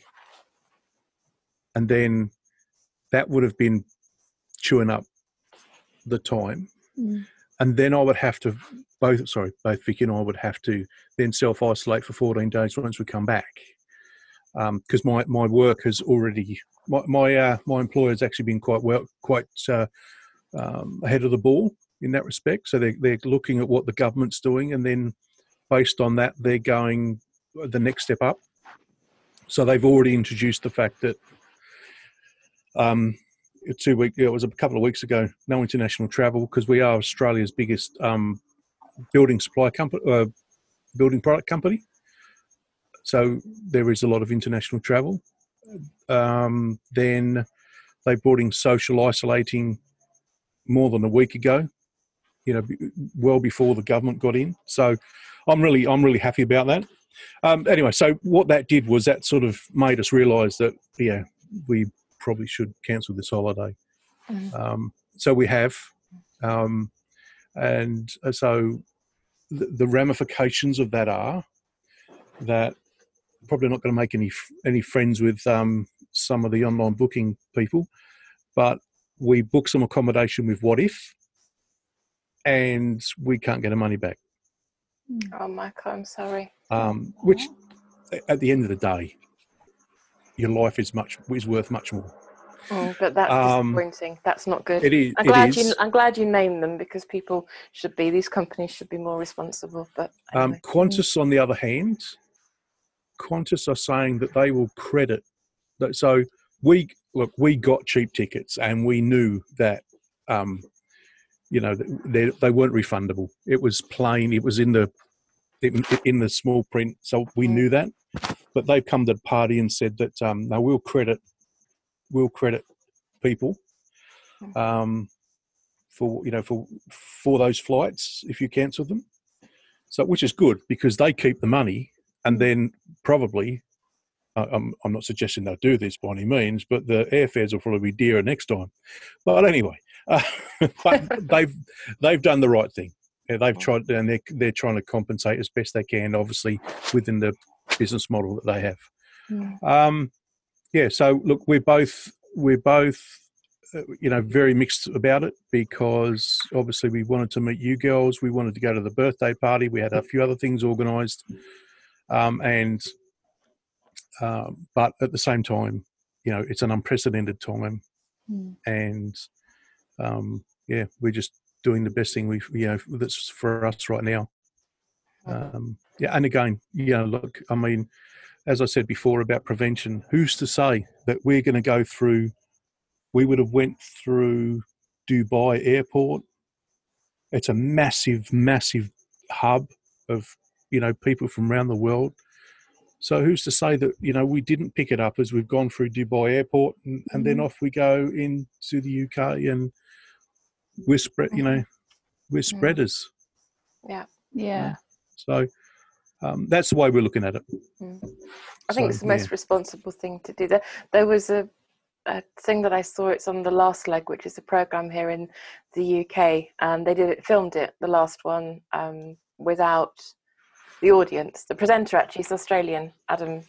[SPEAKER 1] and then that would have been chewing up the time.
[SPEAKER 2] Mm.
[SPEAKER 1] and then I would have to both sorry both Vicky and I would have to then self isolate for 14 days once we come back. Because my my work has already my my, uh, my employer has actually been quite well quite uh, um, ahead of the ball in that respect. So they they're looking at what the government's doing and then based on that they're going the next step up. So they've already introduced the fact that um, two week it was a couple of weeks ago no international travel because we are australia's biggest um, building supply company uh, building product company. So there is a lot of international travel. Um, then they brought in social isolating more than a week ago you know well before the government got in. So i'm really i'm really happy about that. Um, anyway so what that did was that sort of made us realize that yeah we probably should cancel this holiday.
[SPEAKER 3] Mhm.
[SPEAKER 1] Um, so we have, um, and uh, so the, the ramifications of that are that probably not going to make any any friends with um, some of the online booking people, but we book some accommodation with Wotif, and we can't get our money back.
[SPEAKER 3] Oh, Michael, I'm sorry.
[SPEAKER 1] Um, which, at the end of the day, your life is much is worth much more.
[SPEAKER 3] Mm, but that's
[SPEAKER 1] Um,
[SPEAKER 3] disappointing. That's not good.
[SPEAKER 1] It is.
[SPEAKER 3] I'm glad
[SPEAKER 1] is.
[SPEAKER 3] you. I'm glad you named them because people should be. These companies should be more responsible. But
[SPEAKER 1] Um,
[SPEAKER 3] anyway.
[SPEAKER 1] Qantas, on the other hand, Qantas are saying that they will credit. That, so we look, we got cheap tickets, and we knew that, um, you know, they they weren't refundable. It was plain. It was in the in, in the small print, so we
[SPEAKER 3] Mm.
[SPEAKER 1] knew that. But they've come to the party and said that um, no, we'll credit, we'll credit people. Um, for you know for for those flights if you cancel them. So which is good because they keep the money and then probably I'm, I'm not suggesting they'll do this by any means but the airfares will probably be dearer next time. But anyway uh, but they've they've done the right thing. Yeah, they've tried and they're, they're trying to compensate as best they can obviously within the business model that they have
[SPEAKER 2] Mm.
[SPEAKER 1] um, yeah so look we're both we're both uh, you know very mixed about it because obviously we wanted to meet you girls we wanted to go to the birthday party we had a few other things organized um, and um, but at the same time you know it's an unprecedented time
[SPEAKER 2] Mm.
[SPEAKER 1] and um, yeah we're just doing the best thing we you know that's for us right now um, yeah and again you know look i mean as i said before about prevention who's to say that we're going to go through we would have went through dubai airport it's a massive massive hub of you know people from around the world So who's to say that you know we didn't pick it up as we've gone through Dubai Airport and, and then off we go into the UK and we're spread. You know, we're spreaders.
[SPEAKER 2] Yeah.
[SPEAKER 1] So um, that's the way we're looking at it.
[SPEAKER 3] I think it's the most responsible thing to do. There, there was a, a thing that I saw. It's on the Last Leg, which is a program here in the UK, and they did it, filmed it, the last one, um, without the audience. The presenter actually is Australian, Adam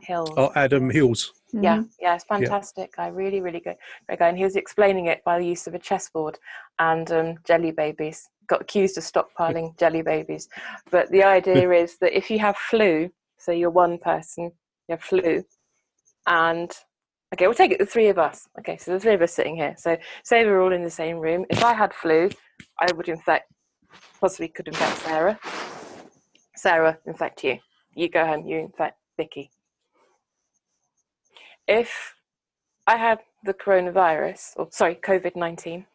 [SPEAKER 3] Hill.
[SPEAKER 1] Oh, Adam Hills.
[SPEAKER 3] Yeah,
[SPEAKER 2] Mhm.
[SPEAKER 3] yeah, it's fantastic. I really, really good. Great guy. And he was explaining it by the use of a chessboard and um, jelly babies. Got accused of stockpiling jelly babies. But the idea is that if you have flu, so you're one person, you have flu, and okay, we'll take it the three of us. Okay, so the three of us sitting here. So say we're all in the same room. If I had flu, I would infect, possibly could infect Sarah. Sarah, infect you. You go home, you infect Vicky if I had the coronavirus, or sorry, COVID 19,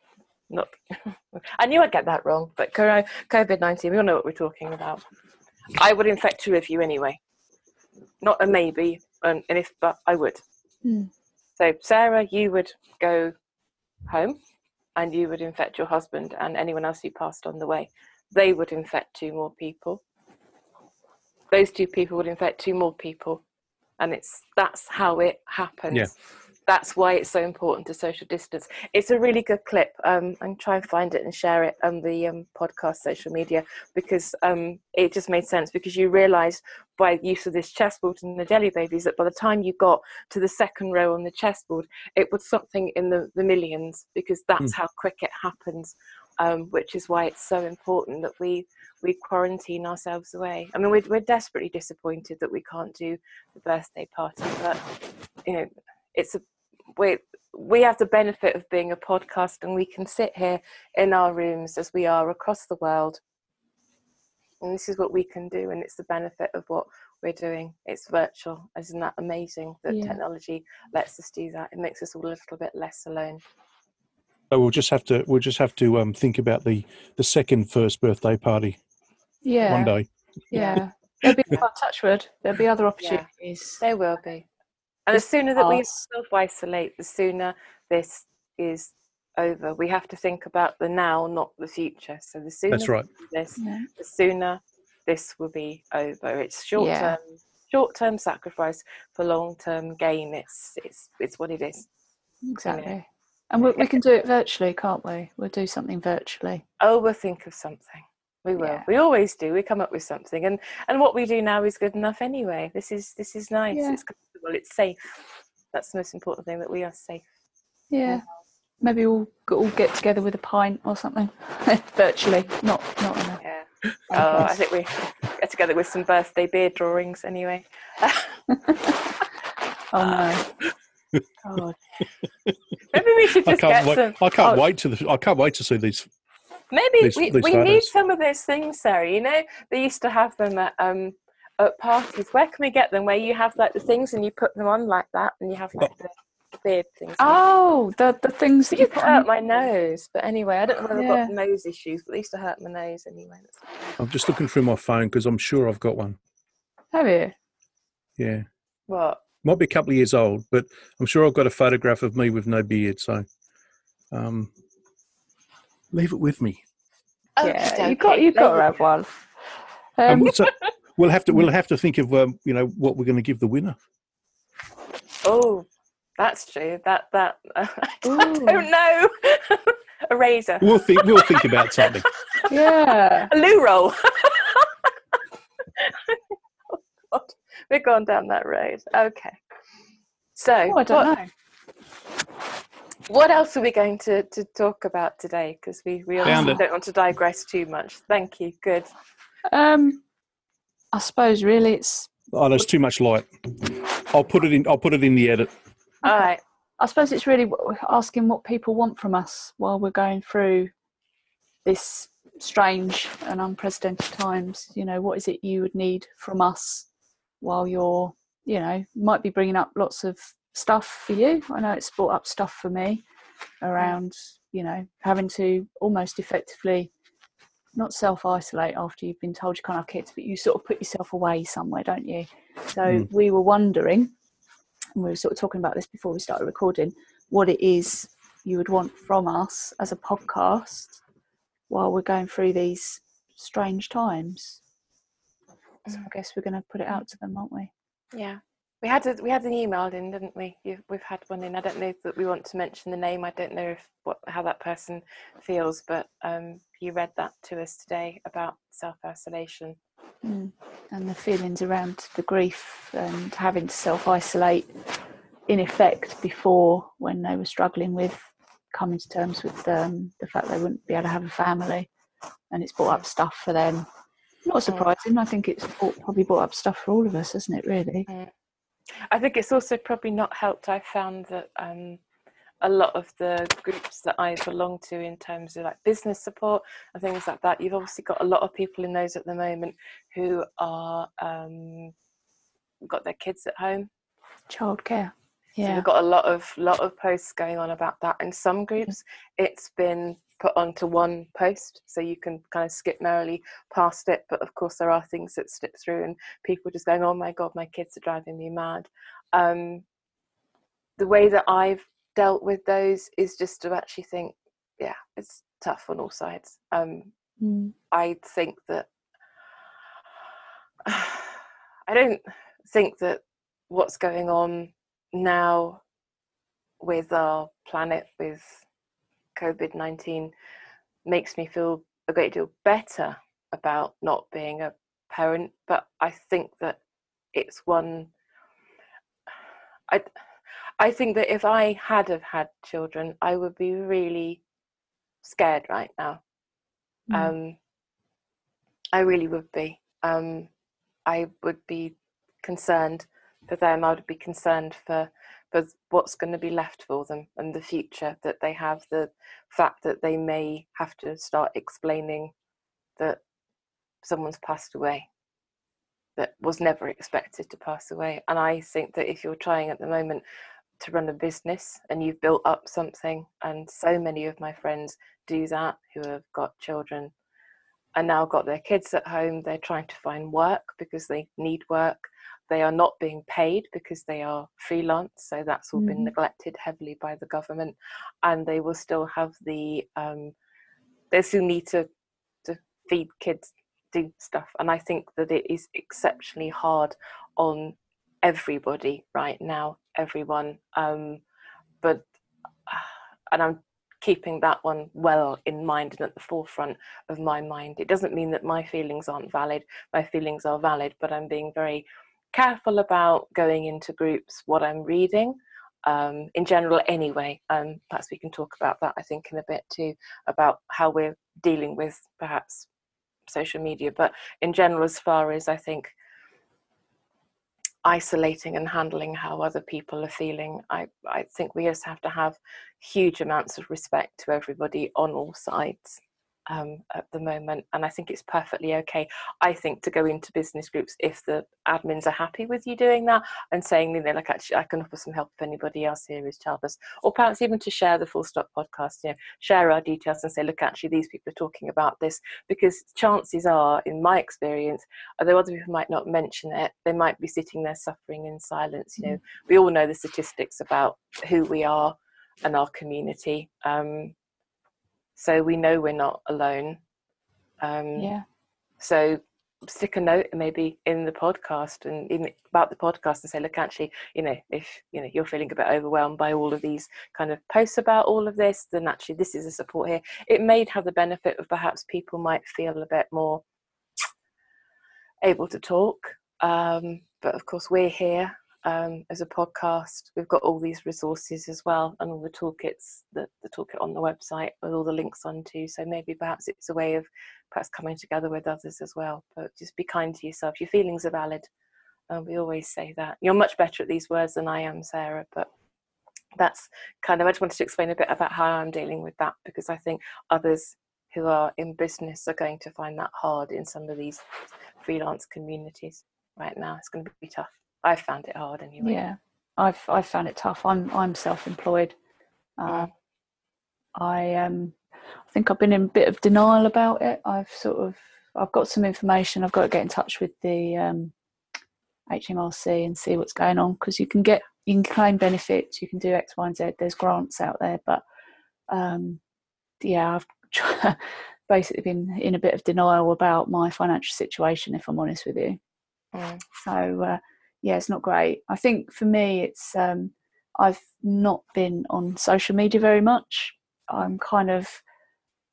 [SPEAKER 3] not, I knew I'd get that wrong, but COVID 19, we all know what we're talking about. I would infect two of you anyway. Not a maybe, and, and if, but I would.
[SPEAKER 2] Hmm.
[SPEAKER 3] So, Sarah, you would go home and you would infect your husband and anyone else you passed on the way. They would infect two more people. Those two people would infect two more people and it's that's how it happens
[SPEAKER 1] Yeah.
[SPEAKER 3] That's why it's so important to social distance it's a really good clip um and try and find it and share it on the um, podcast social media because um it just made sense because you realize by use of this chessboard and the jelly babies that by the time you got to the second row on the chessboard it was something in the, the millions because that's how quick it happens um, which is why it's so important that we we quarantine ourselves away. I mean, we're, we're desperately disappointed that we can't do the birthday party, but you know, it's a we we have the benefit of being a podcast, and we can sit here in our rooms as we are across the world, and this is what we can do, and it's the benefit of what we're doing. It's virtual, isn't that amazing? That
[SPEAKER 2] Yeah.
[SPEAKER 3] technology lets us do that. It makes us all a little bit less alone.
[SPEAKER 1] So we'll just have to we'll just have to um, think about the the second first birthday party
[SPEAKER 2] Yeah.
[SPEAKER 1] one day.
[SPEAKER 2] Yeah. There'll be well, touchwood. There'll be other opportunities.
[SPEAKER 3] There will be. And the sooner that we self isolate, the sooner this is over. We have to think about the now, not the future. So the sooner
[SPEAKER 1] That's right.
[SPEAKER 3] this,
[SPEAKER 2] Yeah.
[SPEAKER 3] the sooner this will be over. It's short
[SPEAKER 2] Yeah.
[SPEAKER 3] term short term sacrifice for long term gain. It's it's it's what it is.
[SPEAKER 2] Exactly. And we, we can do it virtually, can't we? We'll do something virtually.
[SPEAKER 3] Oh, we'll think of something. We will.
[SPEAKER 2] Yeah.
[SPEAKER 3] We always do. We come up with something, and and what we do now is good enough anyway. This is this is nice.
[SPEAKER 2] Yeah.
[SPEAKER 3] It's comfortable. It's safe. That's the most important thing that we are safe.
[SPEAKER 2] Yeah. Maybe we'll all get together with a pint or something virtually, not not in a
[SPEAKER 3] Yeah. Oh, I think we get together with some birthday beer drawings anyway.
[SPEAKER 2] Oh no. God.
[SPEAKER 3] Maybe we should
[SPEAKER 1] I
[SPEAKER 3] just
[SPEAKER 1] can't
[SPEAKER 3] get
[SPEAKER 1] wait.
[SPEAKER 3] some.
[SPEAKER 1] I can't
[SPEAKER 2] oh.
[SPEAKER 1] wait to the, I can't wait to see these.
[SPEAKER 3] Maybe
[SPEAKER 1] these-
[SPEAKER 3] we,
[SPEAKER 1] these
[SPEAKER 3] we need
[SPEAKER 1] photos.
[SPEAKER 3] some of those things, Sarah. You know, they used to have them at um at parties. Where can we get them? Where you have like the things and you put them on like that, and you have like the beard things.
[SPEAKER 2] Oh, the the things that you put
[SPEAKER 3] to
[SPEAKER 2] on.
[SPEAKER 3] hurt my nose, but anyway, I don't know whether I've got nose issues, but they used to hurt my nose anyway. That's-
[SPEAKER 1] I'm just looking through my phone because I'm sure I've got one.
[SPEAKER 2] Have you?
[SPEAKER 1] Yeah,
[SPEAKER 3] What?
[SPEAKER 1] might be a couple of years old, but I'm sure I've got a photograph of me with no beard. So, um, leave it with me.
[SPEAKER 2] yeah, you got you got to have one.
[SPEAKER 1] Um,
[SPEAKER 2] Um,
[SPEAKER 1] so we'll have to we'll have to think of um, you know what we're going to give the winner.
[SPEAKER 3] Oh, that's true. That that I don't know. a razor,
[SPEAKER 1] We'll think we'll think about something.
[SPEAKER 2] yeah.
[SPEAKER 3] a loo roll. God, We're going down that road. Okay. So,
[SPEAKER 2] Oh, I don't
[SPEAKER 3] what,
[SPEAKER 2] know.
[SPEAKER 3] What else are we going to, to talk about today? Because we, we obviously
[SPEAKER 1] it.
[SPEAKER 3] don't want to digress too much. Thank you. Good.
[SPEAKER 2] Um, I suppose really it's.
[SPEAKER 1] Oh, there's too much light. I'll put it in. I'll put it in the edit.
[SPEAKER 3] All right.
[SPEAKER 2] I suppose it's really asking what people want from us while we're going through this strange and unprecedented times. You know, what is it you would need from us while you're, you know, might be bringing up lots of stuff for you. I know it's brought up stuff for me around, you know, having to almost effectively not self isolate after you've been told you can't have kids, but you sort of put yourself away somewhere, don't you? So
[SPEAKER 1] Mm.
[SPEAKER 2] we were wondering, and we were sort of talking about this before we started recording, what it is you would want from us as a podcast while we're going through these strange times. So I guess we're going to put it out to them, aren't we?
[SPEAKER 3] Yeah. We had a, we had an email in, didn't we? You, we've had one in. I don't know that we want to mention the name. I don't know if what how that person feels, but um, you read that to us today about self isolation.
[SPEAKER 2] Mm. And the feelings around the grief and having to self isolate, in effect, before when they were struggling with coming to terms with um, the fact they wouldn't be able to have a family, and it's brought up stuff for them. Not surprising. I think it's brought, probably brought up stuff for all of us, hasn't it? Really.
[SPEAKER 3] I think it's also probably not helped. I found that um, a lot of the groups that I belong to, in terms of like business support and things like that, you've obviously got a lot of people in those at the moment who are um, got their kids at home.
[SPEAKER 2] Childcare.
[SPEAKER 3] So
[SPEAKER 2] Yeah.
[SPEAKER 3] we've got a lot of lot of posts going on about that. In some groups, it's been put onto one post, so you can kind of skip merrily past it. But of course, there are things that slip through, and people just going, "Oh my god, my kids are driving me mad." Um, the way that I've dealt with those is just to actually think, yeah, it's tough on all sides. Um,
[SPEAKER 2] Mm.
[SPEAKER 3] I think that I don't think that what's going on now with our planet with COVID 19 makes me feel a great deal better about not being a parent, but I think that it's one. I, I think that if I had have had children, I would be really scared right now.
[SPEAKER 2] Mm.
[SPEAKER 3] Um, I really would be. Um, I would be concerned for them. I would be concerned for for what's going to be left for them and the future that they have. The fact that they may have to start explaining that someone's passed away that was never expected to pass away. And I think that if you're trying at the moment to run a business and you've built up something, and so many of my friends do that who have got children and now got their kids at home, they're trying to find work because they need work. They are not being paid because they are freelance, so that's all been
[SPEAKER 2] Mhm.
[SPEAKER 3] neglected heavily by the government, and they will still have the um, they still need to to feed kids, do stuff, and I think that it is exceptionally hard on everybody right now, everyone. Um, but and I'm keeping that one well in mind and at the forefront of my mind. It doesn't mean that my feelings aren't valid. My feelings are valid, but I'm being very careful about going into groups, what I'm reading. Um, in general, anyway, um, perhaps we can talk about that. I think in a bit too about how we're dealing with perhaps social media, but in general, as far as I think isolating and handling how other people are feeling, I, I think we just have to have huge amounts of respect to everybody on all sides um, at the moment. And I think it's perfectly okay, I think, to go into business groups if the admins are happy with you doing that and saying, you know, like, actually, I can offer some help if anybody else here is childless. Or perhaps even to share the Full Stop podcast, you know, share our details and say, look, actually, these people are talking about this. Because chances are, in my experience, although other people might not mention it, they might be sitting there suffering in silence. You know, we all know the statistics about who we are and our community. Um, so we know we're not alone. Um,
[SPEAKER 2] Yeah.
[SPEAKER 3] So stick a note maybe in the podcast and in about the podcast and say, look, actually, you know, if you know you're feeling a bit overwhelmed by all of these kind of posts about all of this, then actually this is a support here. It may have the benefit of perhaps people might feel a bit more able to talk. Um, but of course, we're here um, as a podcast. We've got all these resources as well, and all the toolkits, the, the toolkit on the website with all the links on onto. So maybe perhaps it's a way of perhaps coming together with others as well. But just be kind to yourself. Your feelings are valid. And we always say that. You're much better at these words than I am, Sarah, but that's kind of, I just wanted to explain a bit about how I'm dealing with that because I think others who are in business are going to find that hard in some of these freelance communities right now. It's going to be tough. I found it hard anyway.
[SPEAKER 2] Yeah, I've I've found it tough. I'm I'm self-employed. Uh,
[SPEAKER 3] Mm.
[SPEAKER 2] I um I think I've been in a bit of denial about it. I've sort of I've got some information. I've got to get in touch with the um HMRC and see what's going on because you can get you can claim benefits, you can do X, Y, and Z. There's grants out there, but um, yeah, I've basically been in a bit of denial about my financial situation, if I'm honest with you. Mm. So uh, yeah, it's not great. I think for me, it's um, I've not been on social media very much. I'm kind of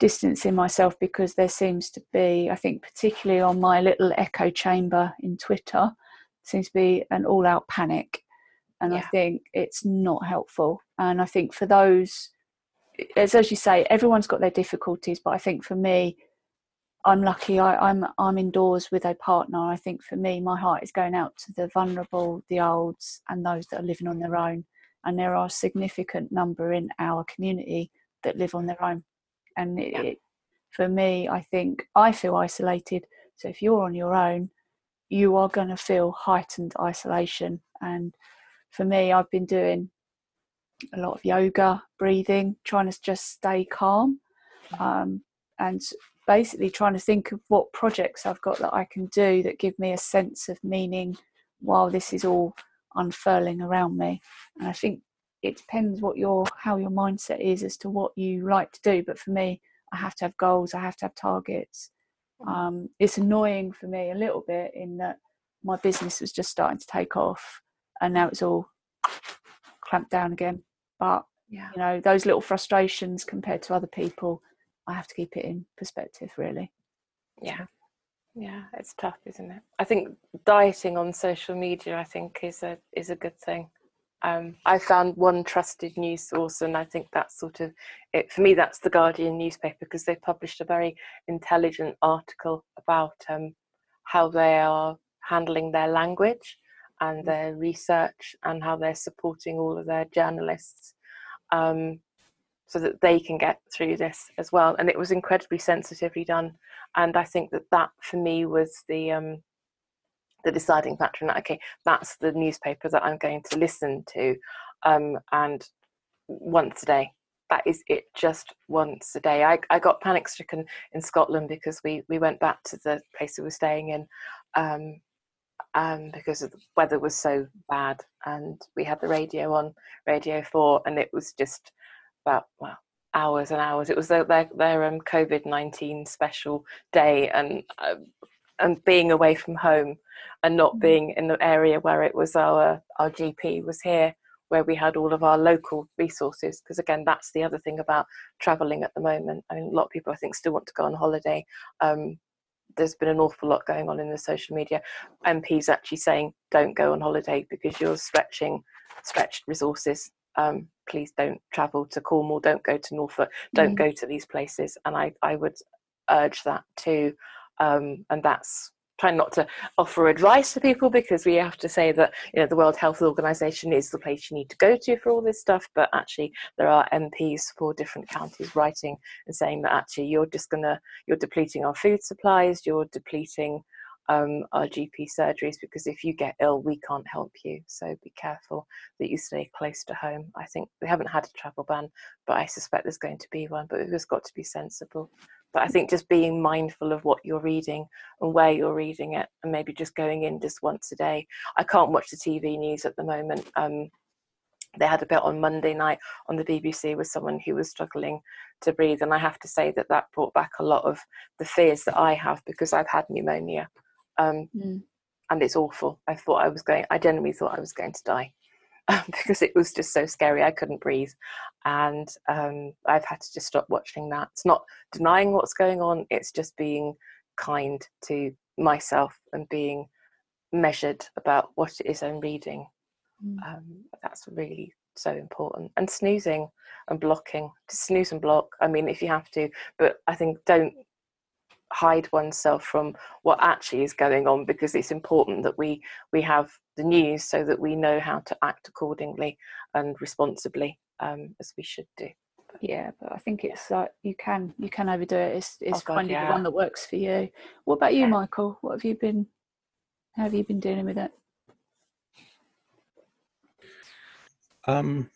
[SPEAKER 2] distancing myself because there seems to be, I think, particularly on my little echo chamber in Twitter, seems to be an all out panic. And yeah. I think it's not helpful. And I think for those, as, as you say, everyone's got their difficulties, but I think for me, I'm lucky. I, am I'm, I'm indoors with a partner. I think for me, my heart is going out to the vulnerable, the olds, and those that are living on their own. And there are a significant number in our community that live on their own. And it, yeah. it, for me, I think I feel isolated. So if you're on your own, you are going to feel heightened isolation. And for me, I've been doing a lot of yoga, breathing, trying to just stay calm. Mm-hmm. Um, and basically trying to think of what projects I've got that I can do that give me a sense of meaning while this is all unfurling around me. And I think it depends what your how your mindset is as to what you like to do. But for me, I have to have goals. I have to have targets. Um, it's annoying for me a little bit in that my business was just starting to take off, and now it's all clamped down again. But yeah. you know, those little frustrations compared to other people, I have to keep it in perspective, really.
[SPEAKER 3] Yeah. Yeah, it's tough, isn't it? I think dieting on social media, I think, is a is a good thing um, I found one trusted news source, and I think that's sort of it for me. That's the Guardian newspaper because they published a very intelligent article about um, how they are handling their language and mm. their research and how they're supporting all of their journalists um, so that they can get through this as well. And it was incredibly sensitively done, and I think that that for me was the um, the deciding factor that. Okay that's the newspaper that i'm going to listen to um, and once a day. That is it just once a day. I, I got panic stricken in scotland because we we went back to the place we were staying in um, um, because the weather was so bad. And we had the radio on radio 4 and it was just about well hours and hours. It was their their, their um, covid-19 special day and uh, and being away from home and not mm. being in the area where it was our our GP was here where we had all of our local resources because again that's the other thing about traveling at the moment. I mean a lot of people I think still want to go on holiday. Um, there's been an awful lot going on in the social media. MPs actually saying don't go on holiday because you're stretching stretched resources um, please don't travel to Cornwall don't go to Norfolk don't mm. go to these places. And I, I would urge that too. Um, and that's trying not to offer advice to people because we have to say that you know the World Health Organization is the place you need to go to for all this stuff. But actually there are MPs for different counties writing and saying that actually you're just gonna you're depleting our food supplies you're depleting um, our GP surgeries because if you get ill, we can't help you. So be careful that you stay close to home. I think we haven't had a travel ban, but I suspect there's going to be one. But we've just got to be sensible. But I think just being mindful of what you're reading and where you're reading it, and maybe just going in just once a day. I can't watch the TV news at the moment. Um, they had a bit on Monday night on the BBC with someone who was struggling to breathe, and I have to say that that brought back a lot of the fears that I have because I've had pneumonia, um, mm. and it's awful. I thought I was going. I genuinely thought I was going to die. because it was just so scary. I couldn't breathe, and um, I've had to just stop watching that. It's not denying what's going on; it's just being kind to myself and being measured about what it is I'm reading. Mm. Um, that's really so important. And snoozing and blocking, to snooze and block. I mean, if you have to, but I think don't hide oneself from what actually is going on because it's important that we we have the news so that we know how to act accordingly and responsibly um, as we should do.
[SPEAKER 2] Yeah but i think it's like you can you can overdo it. It's, it's oh God, finding yeah. the one that works for you. What about you yeah. michael? What have you been how have you been dealing with it?
[SPEAKER 1] Um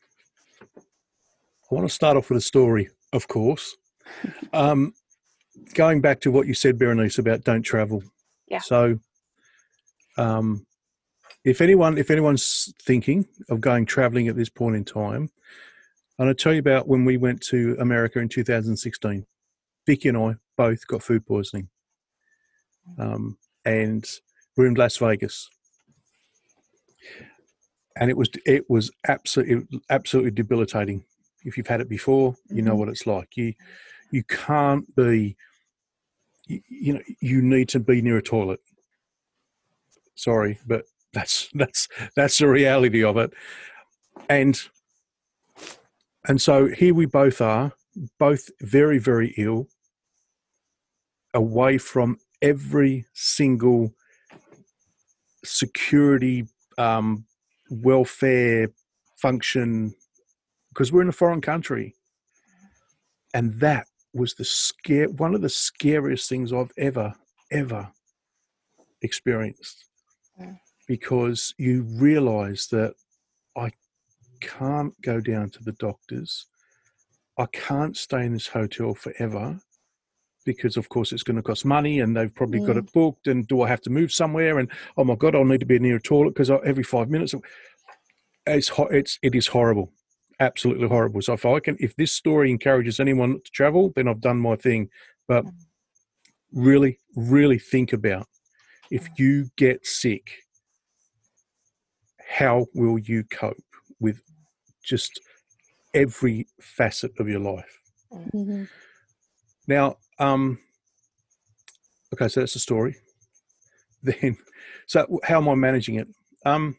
[SPEAKER 1] i want to start off with a story of course. Um going back to what you said, Berenice, about don't travel.
[SPEAKER 3] Yeah.
[SPEAKER 1] So, um, if anyone if anyone's thinking of going traveling at this point in time, and I'll tell you about when we went to America in 2016. Vicky and I both got food poisoning, um, and we're in Las Vegas, and it was it was absolutely absolutely debilitating. If you've had it before, you know
[SPEAKER 2] Mhm.
[SPEAKER 1] what it's like. You you can't be you, you know you need to be near a toilet. Sorry, but that's that's that's the reality of it, and and so here we both are, both very very ill, away from every single security um, welfare function because we're in a foreign country and that was the scare one of the scariest things i've ever ever experienced
[SPEAKER 3] Mm.
[SPEAKER 1] because you realize that i can't go down to the doctors i can't stay in this hotel forever because of course it's going to cost money and they've probably got
[SPEAKER 2] Mm.
[SPEAKER 1] it booked and do i have to move somewhere and oh my god i'll need to be near a toilet because every five minutes it's it's it is horrible absolutely horrible. So if i can if this story encourages anyone to travel then i've done my thing. But really really think about if you get sick how will you cope with just every facet of your life?
[SPEAKER 2] Mhm.
[SPEAKER 1] now um okay so that's the story. Then so how am i managing it? Um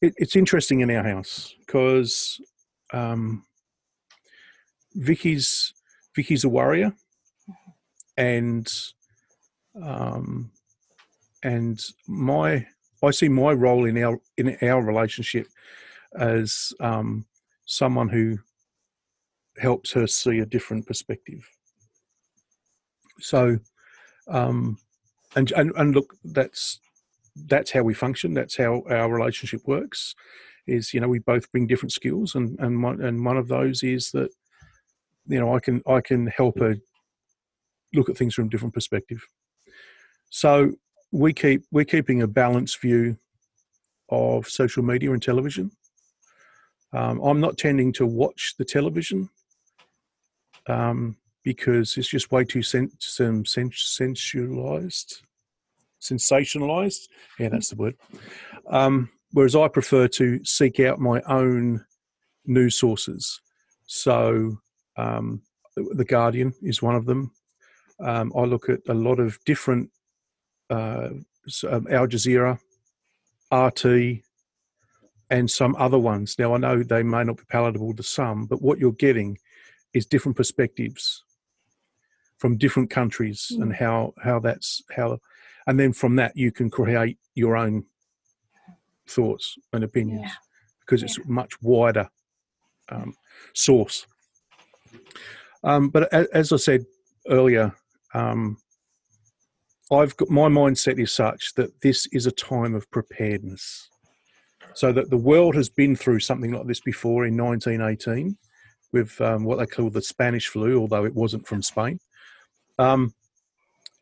[SPEAKER 1] it, it's interesting in our house because um vicky's vicky's a warrior and um and my i see my role in our in our relationship as um someone who helps her see a different perspective. So um and and, and look that's that's how we function that's how our relationship works is you know we both bring different skills and and one, and one of those is that you know i can i can help her look at things from a different perspective. So we keep we're keeping a balanced view of social media and television. Um, i'm not tending to watch the television um, because it's just way too sen- sen- sen- sensualized sensationalized. Yeah that's the word. Um, whereas i prefer to seek out my own news sources. So um, the guardian is one of them. Um, i look at a lot of different uh, um, al jazeera rt and some other ones. Now i know they may not be palatable to some but what you're getting is different perspectives from different countries and how how that's how and then from that you can create your own thoughts and opinions
[SPEAKER 2] Yeah.
[SPEAKER 1] because it's a much wider um, source um, but as i said earlier um, i've got my mindset is such that this is a time of preparedness so that the world has been through something like this before in 1918 with um, what they call the Spanish flu, although it wasn't from Spain. Um,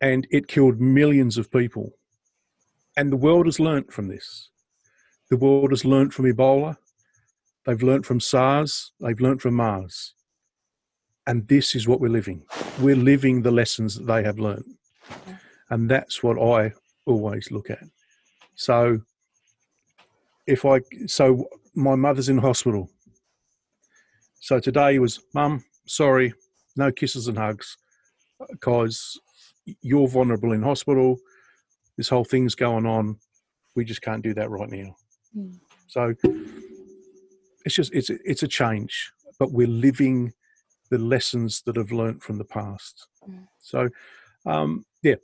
[SPEAKER 1] and it killed millions of people. And the world has learnt from this. The world has learnt from Ebola. They've learnt from SARS. They've learnt from MERS. And this is what we're living. We're living the lessons that they have learnt. And that's what I always look at. So, if I, so my mother's in hospital. So today was, Mum, sorry, no kisses and hugs because you're vulnerable in hospital. This whole thing's going on. We just can't do that right now.
[SPEAKER 2] Mm.
[SPEAKER 1] So it's just it's it's a change, but we're living the lessons that I've learnt from the past.
[SPEAKER 3] Mm.
[SPEAKER 1] So um, yeah,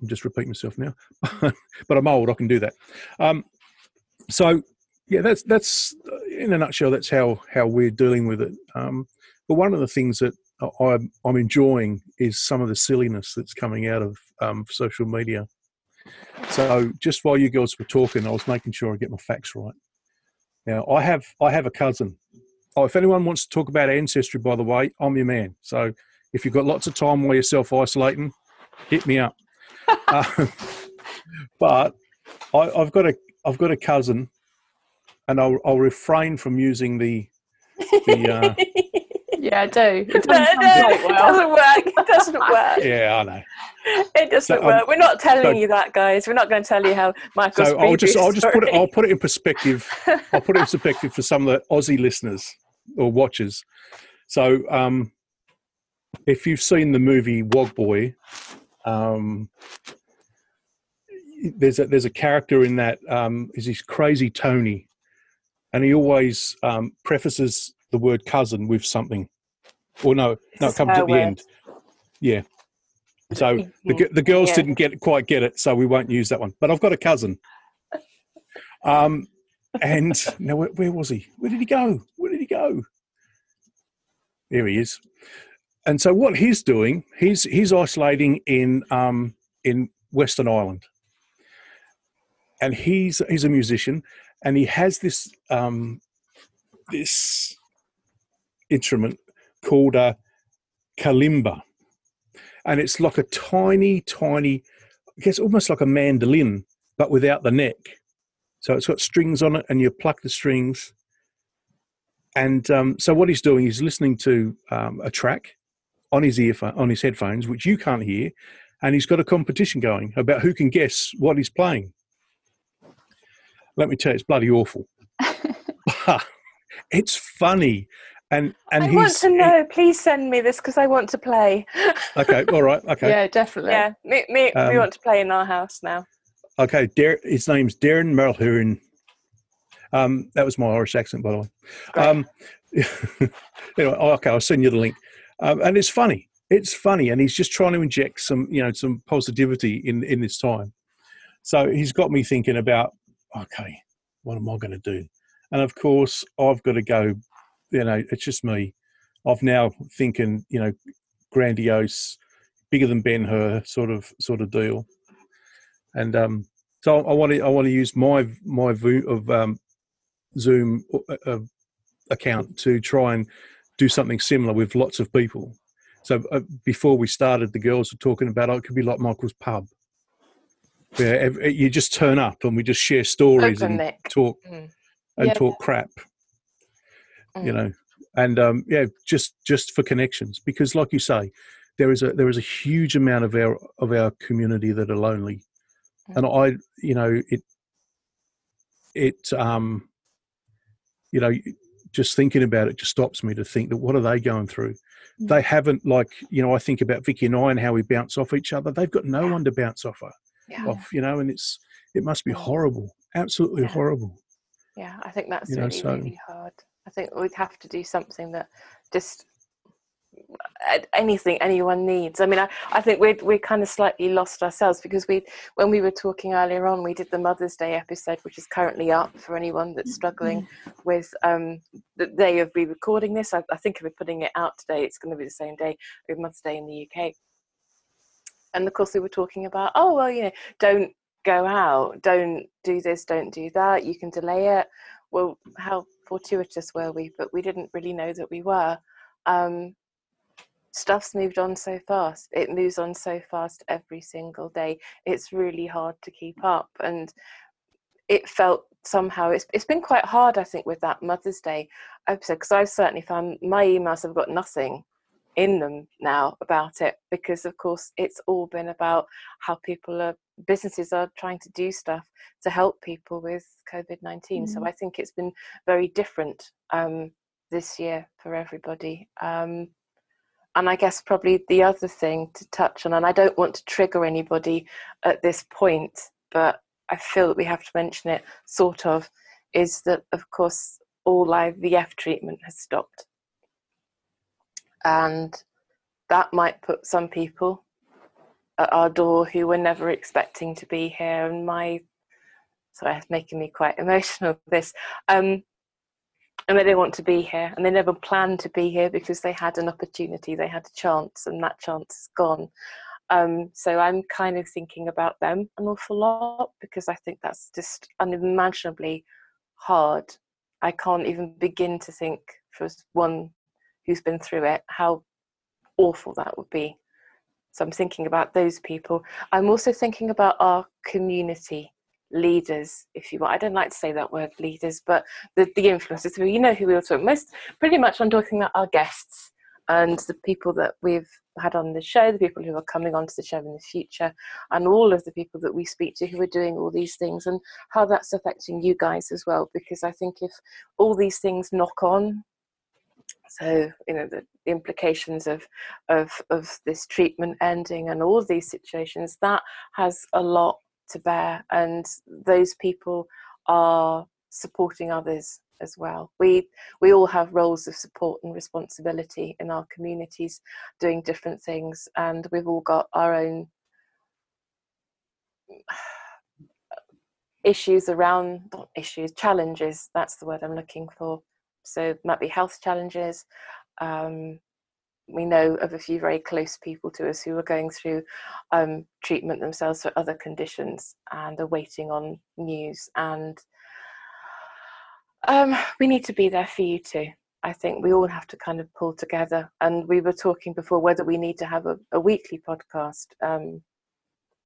[SPEAKER 1] I'm just repeating myself now, but I'm old. I can do that. Um, so yeah, that's that's in a nutshell. That's how how we're dealing with it. Um, but one of the things that I'm I'm enjoying is some of the silliness that's coming out of um, social media. So just while you girls were talking, I was making sure I get my facts right. Now I have I have a cousin. Oh, if anyone wants to talk about ancestry, by the way, I'm your man. So if you've got lots of time while you're self isolating, hit me up. uh, but I, I've got a I've got a cousin, and I'll I'll refrain from using the the. Uh,
[SPEAKER 2] Yeah, I do. It doesn't
[SPEAKER 3] no,
[SPEAKER 2] sound quite
[SPEAKER 3] it doesn't work. It doesn't work.
[SPEAKER 1] yeah, I know.
[SPEAKER 3] It doesn't
[SPEAKER 1] So, um,
[SPEAKER 3] work. We're not telling
[SPEAKER 1] so-
[SPEAKER 3] you that, guys. We're not going to tell you how Michael's.
[SPEAKER 1] So I'll just I'll just put it I'll put it in perspective. I'll put it in perspective for some of the Aussie listeners or watchers. So um, if you've seen the movie Wog Boy, um, there's a there's a character in that um, is this crazy Tony, and he always um, prefaces the word cousin with something. Or no, no, it comes at the
[SPEAKER 3] word.
[SPEAKER 1] end. Yeah. So the, the girls
[SPEAKER 3] Yeah.
[SPEAKER 1] didn't get quite get it, so we won't use that one. But I've got a cousin. Um, and now where, where was he? Where did he go? Where did he go? There he is. And so what he's doing, he's he's isolating in um, in Western Ireland, and he's he's a musician, and he has this um, this instrument called a kalimba, and it's like a tiny, tiny, I guess almost like a mandolin, but without the neck. So it's got strings on it, and you pluck the strings. And um, so what he's doing, he's listening to um, a track on his earphone, on his headphones, which you can't hear, and he's got a competition going about who can guess what he's playing. Let me tell you, it's bloody awful. it's funny, and and
[SPEAKER 3] I
[SPEAKER 1] he's
[SPEAKER 3] want to know. Please send me this because I want to play.
[SPEAKER 1] okay. All right. Okay.
[SPEAKER 2] Yeah, definitely.
[SPEAKER 3] Yeah, me, me,
[SPEAKER 1] Um,
[SPEAKER 3] we want to play in our house now.
[SPEAKER 1] Okay, Dar- his name's Darren Mulhern. Um, that was my Irish accent, by the way.
[SPEAKER 3] Great.
[SPEAKER 1] Um, anyway, okay, I'll send you the link. Um, and it's funny. It's funny, and he's just trying to inject some, you know, some positivity in in this time. So he's got me thinking about, okay, what am I going to do? And of course, I've got to go. You know, it's just me. I've now thinking, you know, grandiose, bigger than Ben Hur sort of sort of deal and um, so I want to I want to use my my view of um, Zoom uh, uh, account to try and do something similar with lots of people. So uh, before we started, the girls were talking about oh, it could be like Michael's pub, where you just turn up and we just share stories
[SPEAKER 3] Open
[SPEAKER 1] and talk
[SPEAKER 3] Mm.
[SPEAKER 1] and
[SPEAKER 2] Yeah.
[SPEAKER 1] talk crap, you
[SPEAKER 3] Mm.
[SPEAKER 1] know, and um, yeah, just just for connections because, like you say, there is a there is a huge amount of our of our community that are lonely and I, you know, it, it, um, you know, just thinking about it just stops me to think that what are they going through?
[SPEAKER 2] Mm.
[SPEAKER 1] They haven't like, you know, I think about Vicky and I and how we bounce off each other. They've got no one to bounce off, of,
[SPEAKER 3] Yeah.
[SPEAKER 1] off, you know, and it's it must be horrible, absolutely
[SPEAKER 3] Yeah.
[SPEAKER 1] horrible.
[SPEAKER 3] Yeah, I think that's
[SPEAKER 1] You know, so-
[SPEAKER 3] really hard. I think we'd have to do something that just uh, anything anyone needs. I mean, I, I think we're we're kind of slightly lost ourselves because we when we were talking earlier on, we did the Mother's Day episode, which is currently up for anyone that's mm-hmm. struggling with um, the day of me recording this. I, I think if we're putting it out today, it's going to be the same day with Mother's Day in the UK. And of course, we were talking about, oh well, you know, don't go out, don't do this, don't do that. You can delay it. Well, how fortuitous were we? But we didn't really know that we were. Um, stuff's moved on so fast. It moves on so fast every single day. It's really hard to keep up. And it felt somehow it's it's been quite hard, I think, with that Mother's Day episode because I've certainly found my emails have got nothing in them now about it because of course it's all been about how people are businesses are trying to do stuff to help people with covid-19 so
[SPEAKER 2] Mhm.
[SPEAKER 3] i think it's been very different um, this year for everybody um, and i guess probably the other thing to touch on and i don't want to trigger anybody at this point but i feel that we have to mention it sort of is that of course all ivf treatment has stopped and that might put some people at our door who were never expecting to be here and my sorry it's making me quite emotional this um and they don't want to be here and they never planned to be here because they had an opportunity they had a chance and that chance is gone. Um, so i'm kind of thinking about them an awful lot because i think that's just unimaginably hard. I can't even begin to think for one who's been through it how awful that would be so i'm thinking about those people i'm also thinking about our community leaders, if you want. I don't like to say that word leaders, but the, the influencers. You know who we were talking most, pretty much. I'm talking about our guests and the people that we've had on the show, the people who are coming onto the show in the future, and all of the people that we speak to who are doing all these things, and how that's affecting you guys as well. Because I think if all these things knock on, so you know the implications of of of this treatment ending and all these situations, that has a lot to bear, and those people are supporting others as well. We we all have roles of support and responsibility in our communities, doing different things, and we've all got our own issues around issues challenges. That's the word I'm looking for. So might be health challenges. Um, we know of a few very close people to us who are going through um, treatment themselves for other conditions and are waiting on news and um, we need to be there for you too. I think we all have to kind of pull together. And we were talking before whether we need to have a, a weekly podcast. Um,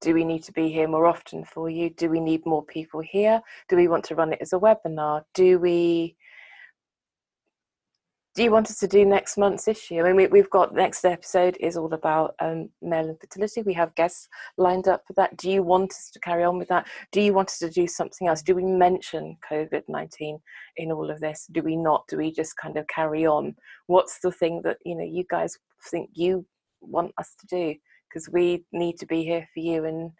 [SPEAKER 3] do we need to be here more often for you? Do we need more people here? Do we want to run it as a webinar? Do we do you want us to do next month's issue? I mean, we, have got next episode is all about um, male infertility. We have guests lined up for that. Do you want us to carry on with that? Do you want us to do something else? Do we mention COVID 19 in all of this? Do we not? Do we just kind of carry on? What's the thing that you know you guys think you want us to do? Because we need to be here for you and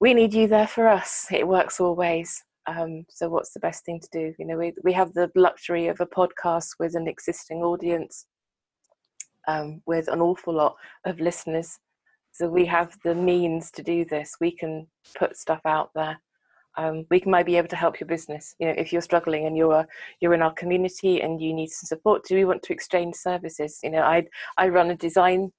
[SPEAKER 3] we need you there for us. It works all ways. Um, so what's the best thing to do? You know, we we have the luxury of a podcast with an existing audience, um, with an awful lot of listeners. So we have the means to do this. We can put stuff out there. Um, we might be able to help your business. You know, if you're struggling and you're you're in our community and you need some support, do we want to exchange services? You know, I I run a design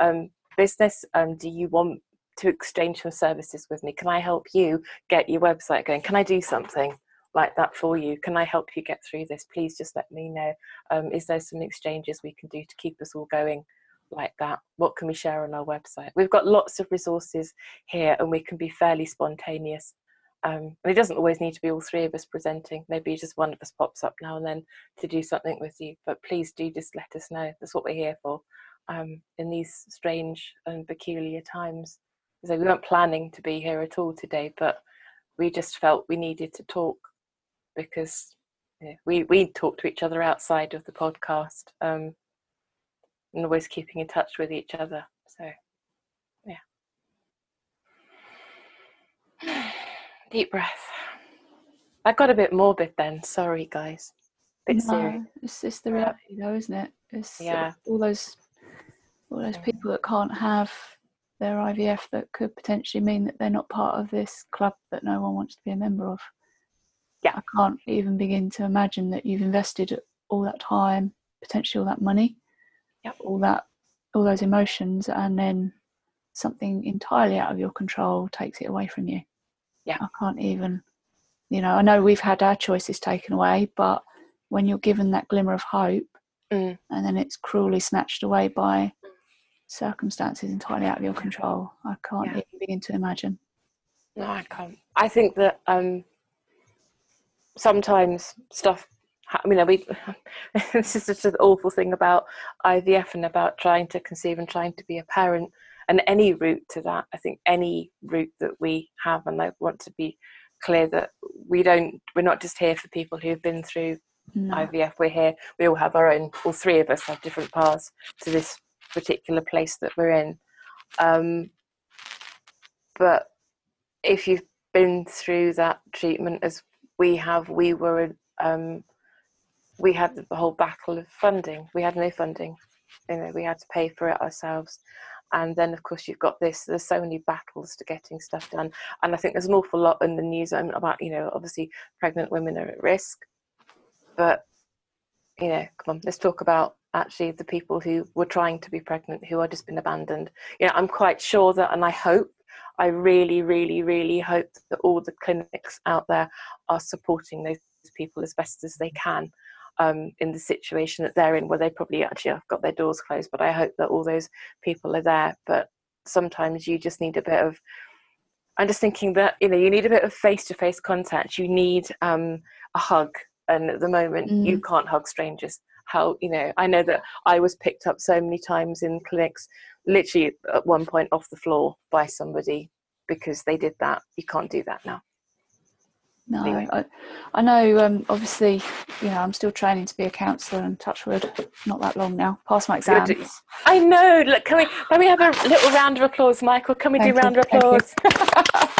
[SPEAKER 3] um, business. Um, do you want to exchange some services with me? Can I help you get your website going? Can I do something like that for you? Can I help you get through this? Please just let me know. Um, is there some exchanges we can do to keep us all going like that? What can we share on our website? We've got lots of resources here and we can be fairly spontaneous. Um, and it doesn't always need to be all three of us presenting. Maybe just one of us pops up now and then to do something with you. But please do just let us know. That's what we're here for um, in these strange and peculiar times so we weren't planning to be here at all today, but we just felt we needed to talk because you know, we we talk to each other outside of the podcast um, and always keeping in touch with each other. So, yeah. Deep breath. I got a bit morbid then. Sorry, guys. Bit no, serious.
[SPEAKER 2] It's, it's the reality, though, isn't it? It's yeah. all those all those people that can't have their IVF that could potentially mean that they're not part of this club that no one wants to be a member of.
[SPEAKER 3] Yeah.
[SPEAKER 2] I can't even begin to imagine that you've invested all that time, potentially all that money,
[SPEAKER 3] yep.
[SPEAKER 2] all that all those emotions and then something entirely out of your control takes it away from you.
[SPEAKER 3] Yeah.
[SPEAKER 2] I can't even you know, I know we've had our choices taken away, but when you're given that glimmer of hope
[SPEAKER 3] mm.
[SPEAKER 2] and then it's cruelly snatched away by circumstances entirely out of your control. I can't yeah. even begin to imagine.
[SPEAKER 3] No, I can't. I think that um, sometimes stuff. I mean, we. this is just an awful thing about IVF and about trying to conceive and trying to be a parent, and any route to that. I think any route that we have, and I want to be clear that we don't. We're not just here for people who've been through no. IVF. We're here. We all have our own. All three of us have different paths to this particular place that we're in. Um, but if you've been through that treatment as we have, we were um, we had the whole battle of funding. We had no funding, you know, we had to pay for it ourselves. And then, of course, you've got this. There's so many battles to getting stuff done, and I think there's an awful lot in the news about, you know, obviously pregnant women are at risk, but you know, come on, let's talk about actually the people who were trying to be pregnant who are just been abandoned. You know, I'm quite sure that, and I hope, I really, really, really hope that all the clinics out there are supporting those people as best as they can um, in the situation that they're in, where they probably actually have got their doors closed. But I hope that all those people are there. But sometimes you just need a bit of I'm just thinking that you know you need a bit of face-to-face contact. You need um, a hug, and at the moment mm. you can't hug strangers. How you know? I know that I was picked up so many times in clinics, literally at one point off the floor by somebody because they did that. You can't do that now.
[SPEAKER 2] No, I, I know. Um, obviously, you know, I'm still training to be a counsellor, and touchwood, not that long now. Pass my exams.
[SPEAKER 3] I know. Look, can we can we have a little round of applause, Michael? Can we Thank do round of applause?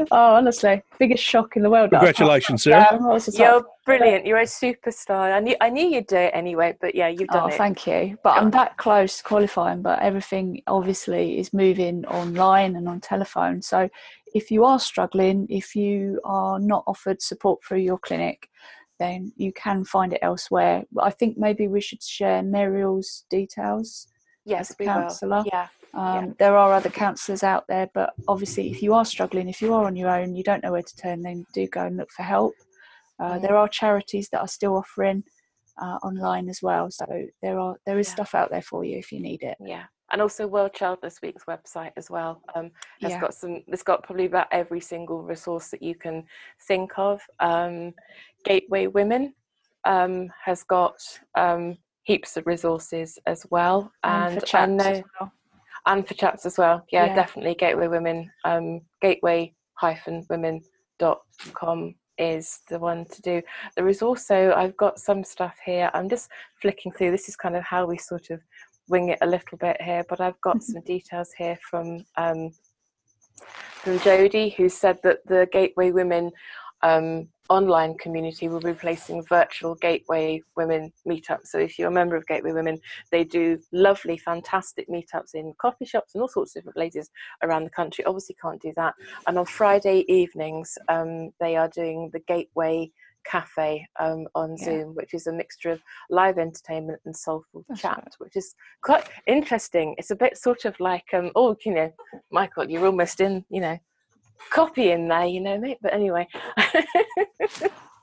[SPEAKER 2] oh, honestly, biggest shock in the world.
[SPEAKER 1] Congratulations, sir.
[SPEAKER 3] You're brilliant. You're a superstar. I knew I knew you'd do it anyway, but yeah, you've done
[SPEAKER 2] oh,
[SPEAKER 3] it.
[SPEAKER 2] Thank you. But I'm that close to qualifying, but everything obviously is moving online and on telephone. So if you are struggling, if you are not offered support through your clinic, then you can find it elsewhere. I think maybe we should share Muriel's details
[SPEAKER 3] yes,
[SPEAKER 2] as counsellor.
[SPEAKER 3] Yeah.
[SPEAKER 2] Um, yeah. There are other counsellors out there, but obviously, if you are struggling, if you are on your own, you don't know where to turn, then do go and look for help. Uh, mm. There are charities that are still offering uh, online as well, so there are there is yeah. stuff out there for you if you need it.
[SPEAKER 3] Yeah, and also World Childless Week's website as well um, has yeah. got some. It's got probably about every single resource that you can think of. Um, Gateway Women um, has got um, heaps of resources as well,
[SPEAKER 2] and, and for I know, well.
[SPEAKER 3] and for chats as well. Yeah, yeah. definitely Gateway Women. Um, gateway women.com is the one to do. There is also I've got some stuff here. I'm just flicking through. This is kind of how we sort of wing it a little bit here, but I've got some details here from um, from Jody, who said that the Gateway Women um, online community will be placing virtual Gateway Women meetups. So if you're a member of Gateway Women, they do lovely, fantastic meetups in coffee shops and all sorts of different places around the country. Obviously, can't do that. And on Friday evenings, um, they are doing the Gateway cafe um, on yeah. Zoom, which is a mixture of live entertainment and soulful That's chat, right. which is quite interesting. It's a bit sort of like, um, oh, you know, Michael, you're almost in, you know, copy in there, you know, mate. But anyway.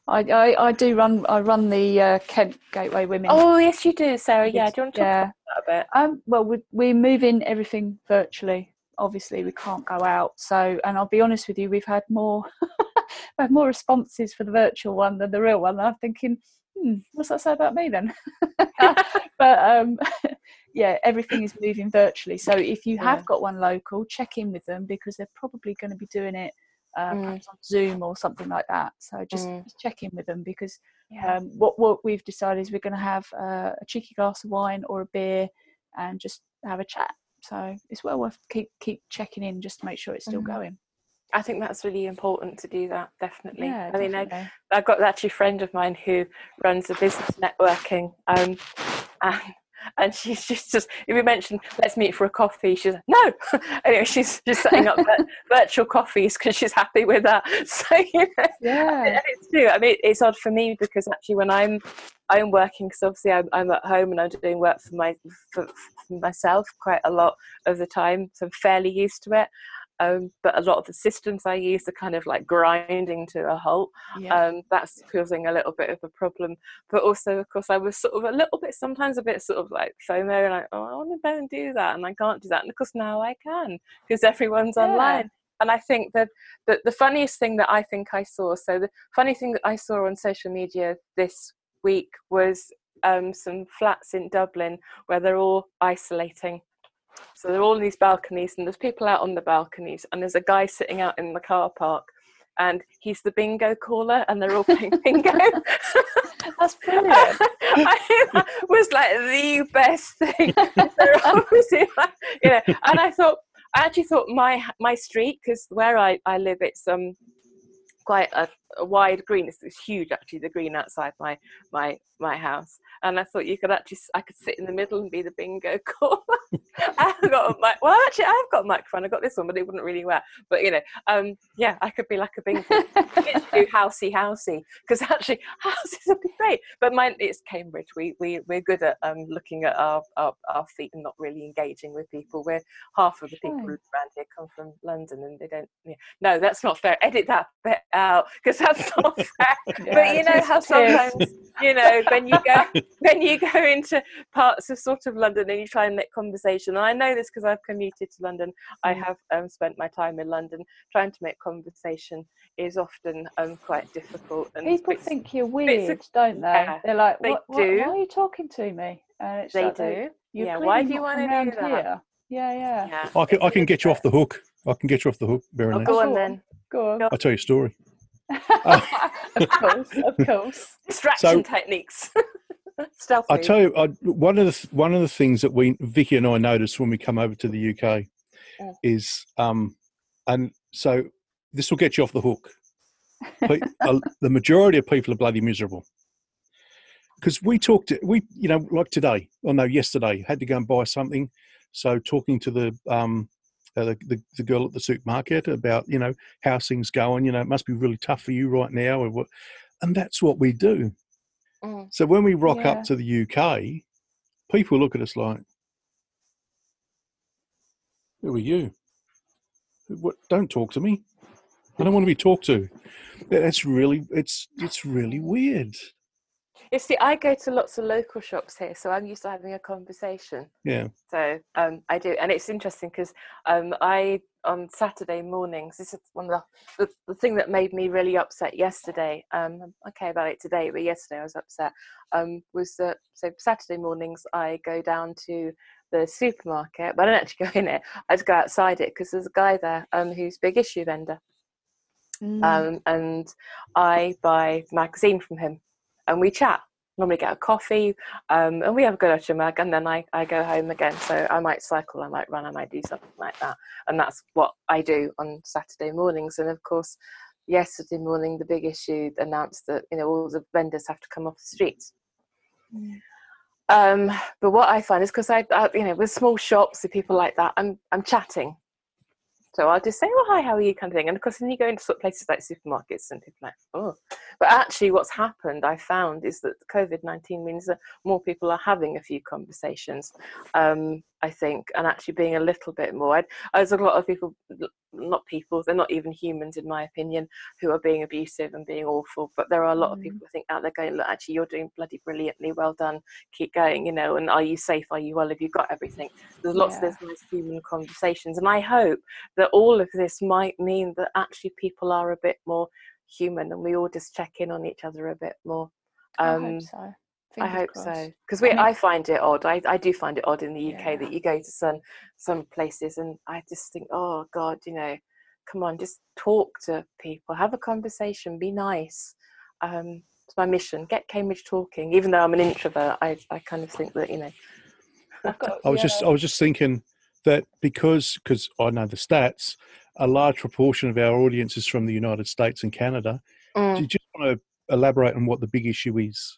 [SPEAKER 2] I, I, I, do run I run the uh, Kent Gateway Women.
[SPEAKER 3] Oh yes, you do, Sarah. Yeah, do you want to talk yeah. about that a bit?
[SPEAKER 2] Um, well, we, we're moving everything virtually. Obviously, we can't go out. So, and I'll be honest with you, we've had more I have more responses for the virtual one than the real one. And I'm thinking, hmm, what's that say about me then? but um, yeah, everything is moving virtually. So if you have yeah. got one local, check in with them because they're probably going to be doing it um, mm. on Zoom or something like that. So just, mm. just check in with them because yeah. um, what what we've decided is we're going to have uh, a cheeky glass of wine or a beer and just have a chat. So it's well worth keep keep checking in just to make sure it's still mm. going.
[SPEAKER 3] I think that's really important to do that. Definitely. Yeah, I mean, I, have got actually a friend of mine who runs a business networking, um, and and she's just just if we mentioned let's meet for a coffee she's like, no! Anyway she's just setting up virtual coffees because she's happy with that. So you know,
[SPEAKER 2] yeah.
[SPEAKER 3] it's true. I mean it's odd for me because actually when i'm i'm working because obviously I'm, I'm at home and i'm doing work for my for, for myself quite a lot of the time so i'm fairly used to it um, but a lot of the systems I use are kind of like grinding to a halt. Yeah. Um, that's causing a little bit of a problem. But also, of course, I was sort of a little bit, sometimes a bit sort of like FOMO, and like, oh, I want to go and do that, and I can't do that. And of course, now I can because everyone's yeah. online. And I think that the, the funniest thing that I think I saw, so the funny thing that I saw on social media this week was um, some flats in Dublin where they're all isolating so they're all in these balconies, and there's people out on the balconies, and there's a guy sitting out in the car park, and he's the bingo caller, and they're all playing bingo.
[SPEAKER 2] That's brilliant.
[SPEAKER 3] that was like the best thing. like, you know, and I thought, I actually thought my my street, because where I, I live, it's um quite a, a, wide green. It's, it's, huge, actually, the green outside my my my house. And I thought you could actually, I could sit in the middle and be the bingo caller. I've got a mic. Well, actually, I've got a microphone. I got this one, but it wouldn't really work. But you know, um, yeah, I could be like a bingo. do housey housey because actually houses would be great. But mine, it's Cambridge. We we we're good at um, looking at our, our, our feet and not really engaging with people. We're half of the people around here come from London and they don't. Yeah. No, that's not fair. Edit that bit out because that's not fair. but you know how sometimes you know when you go when you go into parts of sort of London and you try and make conversation. And I know this because I've commuted to London. I
[SPEAKER 2] Mm.
[SPEAKER 3] have um, spent my time in London. Trying to make conversation is often um, quite difficult. And
[SPEAKER 2] People
[SPEAKER 3] bits-
[SPEAKER 2] think you're
[SPEAKER 3] bits of-
[SPEAKER 2] weird, don't they?
[SPEAKER 3] yeah,
[SPEAKER 2] They're like,
[SPEAKER 3] they
[SPEAKER 2] what, what, why are you talking to me? And it's
[SPEAKER 3] they
[SPEAKER 2] like,
[SPEAKER 3] do.
[SPEAKER 2] You're
[SPEAKER 3] Yeah, why do you wanna
[SPEAKER 2] from
[SPEAKER 3] do that?
[SPEAKER 2] Here. Yeah, yeah.
[SPEAKER 3] Yeah.
[SPEAKER 1] I can, I can get you off the hook. I can get you off the hook,
[SPEAKER 3] Oh,
[SPEAKER 1] Berenice.
[SPEAKER 3] go
[SPEAKER 2] Go
[SPEAKER 3] on
[SPEAKER 2] on.
[SPEAKER 3] then.
[SPEAKER 2] Go on.
[SPEAKER 1] I'll tell you a story.
[SPEAKER 2] of course, of course.
[SPEAKER 3] Distraction techniques. Stealthy.
[SPEAKER 1] I tell you, I, one of the one of the things that we Vicky and I noticed when we come over to the UK
[SPEAKER 3] Mm.
[SPEAKER 1] is, um, and so this will get you off the hook. Uh, the majority of people are bloody miserable because we talked. We you know like today, or no, yesterday had to go and buy something. So talking to the um, uh, the, the the girl at the supermarket about you know how things going. You know it must be really tough for you right now, or what. And that's what we do.
[SPEAKER 3] Mm.
[SPEAKER 1] So when we rock
[SPEAKER 2] Yeah.
[SPEAKER 1] up to the UK, people look at us like, "Who are you? What? Don't talk to me. I don't want to be talked to." That's really, it's it's really weird.
[SPEAKER 3] You see, I go to lots of local shops here, so I'm used to having a conversation.
[SPEAKER 1] Yeah,
[SPEAKER 3] So um, I do, and it's interesting because um, I on Saturday mornings. This is one of the, the the thing that made me really upset yesterday. Um, I'm okay about it today, but yesterday I was upset. Um, was that so Saturday mornings I go down to the supermarket, but I don't actually go in it. I just go outside it because there's a guy there um, who's big issue vendor,
[SPEAKER 2] Mm.
[SPEAKER 3] um, and I buy magazine from him, and we chat. Normally get a coffee, um, and we have a good mug, and then I, I go home again. So I might cycle, I might run, I might do something like that, and that's what I do on Saturday mornings. And of course, yesterday morning, the big issue announced that you know all the vendors have to come off the streets.
[SPEAKER 2] Mm.
[SPEAKER 3] Um, but what I find is because I, I, you know, with small shops and people like that, I'm I'm chatting. So I'll just say, "Oh, hi, how are you?" kind of thing. And of course, then you go into sort of places like supermarkets, and people like, "Oh." But actually, what's happened, I found, is that COVID nineteen means that more people are having a few conversations. Um, I think, and actually being a little bit more. I, there's a lot of people, not people, they're not even humans, in my opinion, who are being abusive and being awful. But there are a lot of
[SPEAKER 2] Mm.
[SPEAKER 3] people, I think, out there going, "Look, actually, you're doing bloody brilliantly. Well done. Keep going." You know, and are you safe? Are you well? Have you got everything? There's lots
[SPEAKER 2] Yeah.
[SPEAKER 3] of those nice human conversations, and I hope that all of this might mean that actually people are a bit more human, and we all just check in on each other a bit more.
[SPEAKER 2] I
[SPEAKER 3] Um,
[SPEAKER 2] hope so.
[SPEAKER 3] I hope
[SPEAKER 2] crossed.
[SPEAKER 3] so because we.
[SPEAKER 2] I mean-
[SPEAKER 3] I find it odd. I, I do find it odd in the UK
[SPEAKER 2] Yeah.
[SPEAKER 3] that you go to some some places and I just think, oh God, you know, come on, just talk to people, have a conversation, be nice. Um, it's my mission. Get Cambridge talking. Even though I'm an introvert, I I kind of think that you know.
[SPEAKER 2] I've got-
[SPEAKER 1] I was just. I was just thinking that because because I know the stats, a large proportion of our audience is from the United States and Canada.
[SPEAKER 3] Mm.
[SPEAKER 1] Do you just want to elaborate on what the big issue is?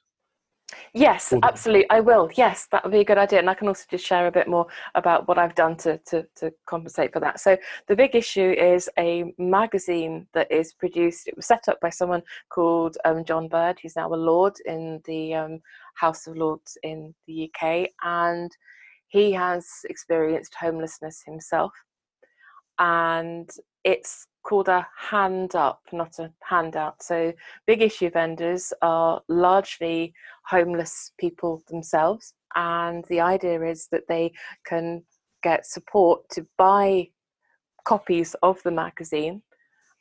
[SPEAKER 3] Yes, absolutely. I will. Yes, that would be a good idea. And I can also just share a bit more about what I've done to, to, to compensate for that. So, the big issue is a magazine that is produced, it was set up by someone called um, John Bird. He's now a Lord in the um, House of Lords in the UK. And he has experienced homelessness himself. And it's called a hand up, not a handout. So, big issue vendors are largely homeless people themselves. And the idea is that they can get support to buy copies of the magazine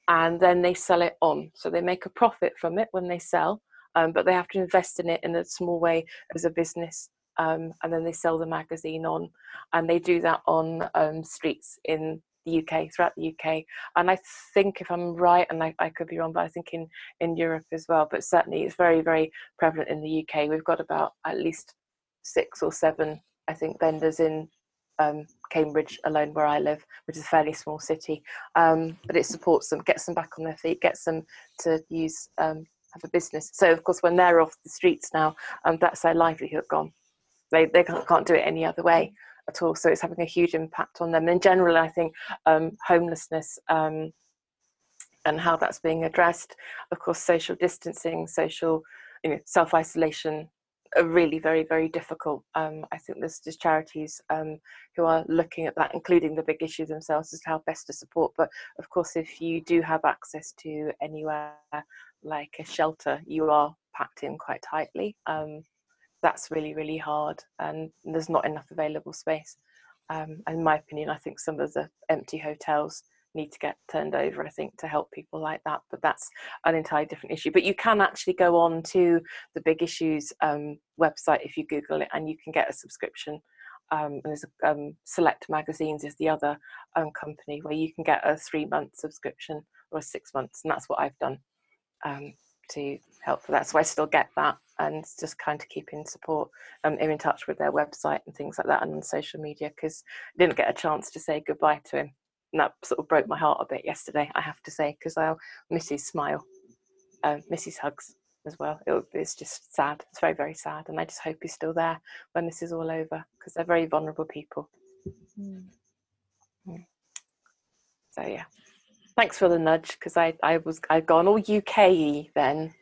[SPEAKER 3] and then they sell it on. So they make a profit from it when they sell, um, but they have to invest in it in a small way as a business. Um, and then they sell the magazine on, and they do that on um, streets in the UK, throughout the UK. And I think, if I'm right, and I, I could be wrong, but I think in, in Europe as well, but certainly it's very, very prevalent in the UK. We've got about at least six or seven, I think, vendors in um, Cambridge alone, where I live, which is a fairly small city. Um, but it supports them, gets them back on their feet, gets them to use um, have a business. So of course, when they're off the streets now, um, that's their livelihood gone. They they can't, can't do it any other way at all. So it's having a huge impact on them. In general, I think um, homelessness. Um, and how that's being addressed. Of course, social distancing, social, you know, self isolation are really very, very difficult. Um, I think there's just charities um, who are looking at that, including the big issue themselves, as to how best to support. But of course, if you do have access to anywhere like a shelter, you are packed in quite tightly. Um, that's really really hard, and there's not enough available space. Um, in my opinion, I think some of the empty hotels need to get turned over i think to help people like that but that's an entirely different issue. But you can actually go on to the big issues um, website if you google it and you can get a subscription. Um, and there's um, select magazines is the other um, company where you can get a three month subscription or six months and that's what i've done um, to help for that so i still get that and just kind of keeping support um, i'm in touch with their website and things like that and on social media because i didn't get a chance to say goodbye to him. And that sort of broke my heart a bit yesterday i have to say because i'll miss his smile uh, miss his hugs as well. It, it's just sad it's very very sad and i just hope he's still there when this is all over because they're very vulnerable people.
[SPEAKER 2] Mm.
[SPEAKER 3] so yeah. Thanks for the nudge because i i was i'd gone all uk then